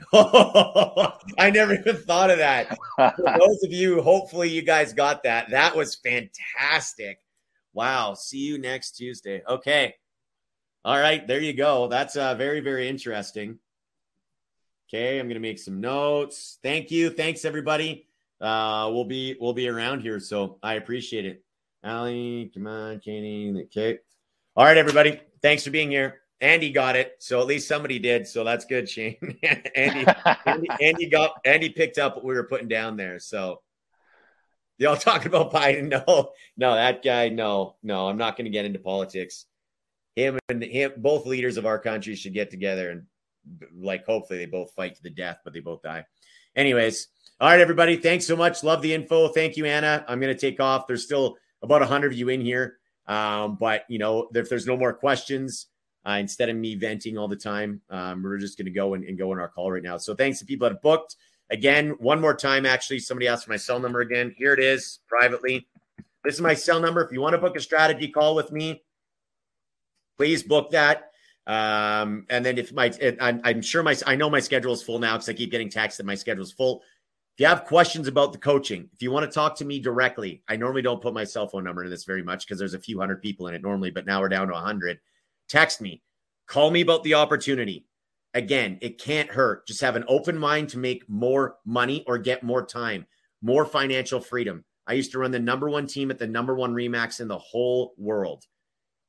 <laughs> I never even thought of that. For those of you, hopefully you guys got that. That was fantastic. Wow. See you next Tuesday. Okay. All right. There you go. That's uh, very, very interesting. Okay. I'm going to make some notes. Thank you. Thanks, everybody. Uh, we'll be we'll be around here, so I appreciate it. Allie, come on, Kenny. Okay. All right, everybody. Thanks for being here. Andy got it, so at least somebody did. So that's good, Shane. <laughs> Andy, Andy, <laughs> Andy got Andy picked up what we were putting down there. So y'all <laughs> talking about Biden? No, no, that guy. No, no, I'm not going to get into politics. Him and him, both leaders of our country should get together and like hopefully they both fight to the death, but they both die. anyways, all right, everybody. Thanks so much. Love the info. Thank you, Anna. I'm going to take off. There's still about 100 of you in here. Um, but, you know, if there's no more questions, uh, instead of me venting all the time, um, we're just going to go and, and, go in our call right now. So thanks to people that have booked. Again, one more time, actually, somebody asked for my cell number again. Here it is privately. This is my cell number. If you want to book a strategy call with me, please book that. Um, and then if my, I'm, I'm, sure my, I know my schedule is full now because I keep getting texts that my schedule is full. If you have questions about the coaching, if you want to talk to me directly, I normally don't put my cell phone number in this very much because there's a few hundred people in it normally, but now we're down to a hundred. Text me, call me about the opportunity. Again, it can't hurt. Just have an open mind to make more money or get more time, more financial freedom. I used to run the number one team at the number one Remax in the whole world.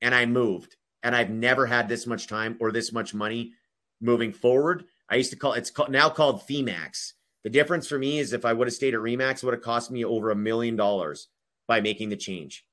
And I moved and I've never had this much time or this much money moving forward. I used to call it's called, now called Themax. The difference for me is if I would have stayed at Remax, it would have cost me over a million dollars by making the change.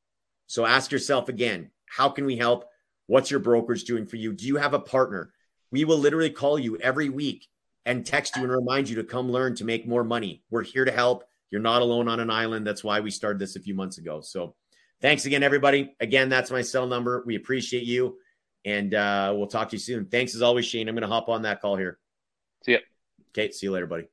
So ask yourself again, how can we help? What's your brokerage doing for you? Do you have a partner? We will literally call you every week and text you and remind you to come learn to make more money. We're here to help. You're not alone on an island. That's why we started this a few months ago. So Thanks again, everybody. Again, that's my cell number. We appreciate you. And uh, we'll talk to you soon. Thanks as always, Shane. I'm going to hop on that call here. See ya. Okay. See you later, buddy.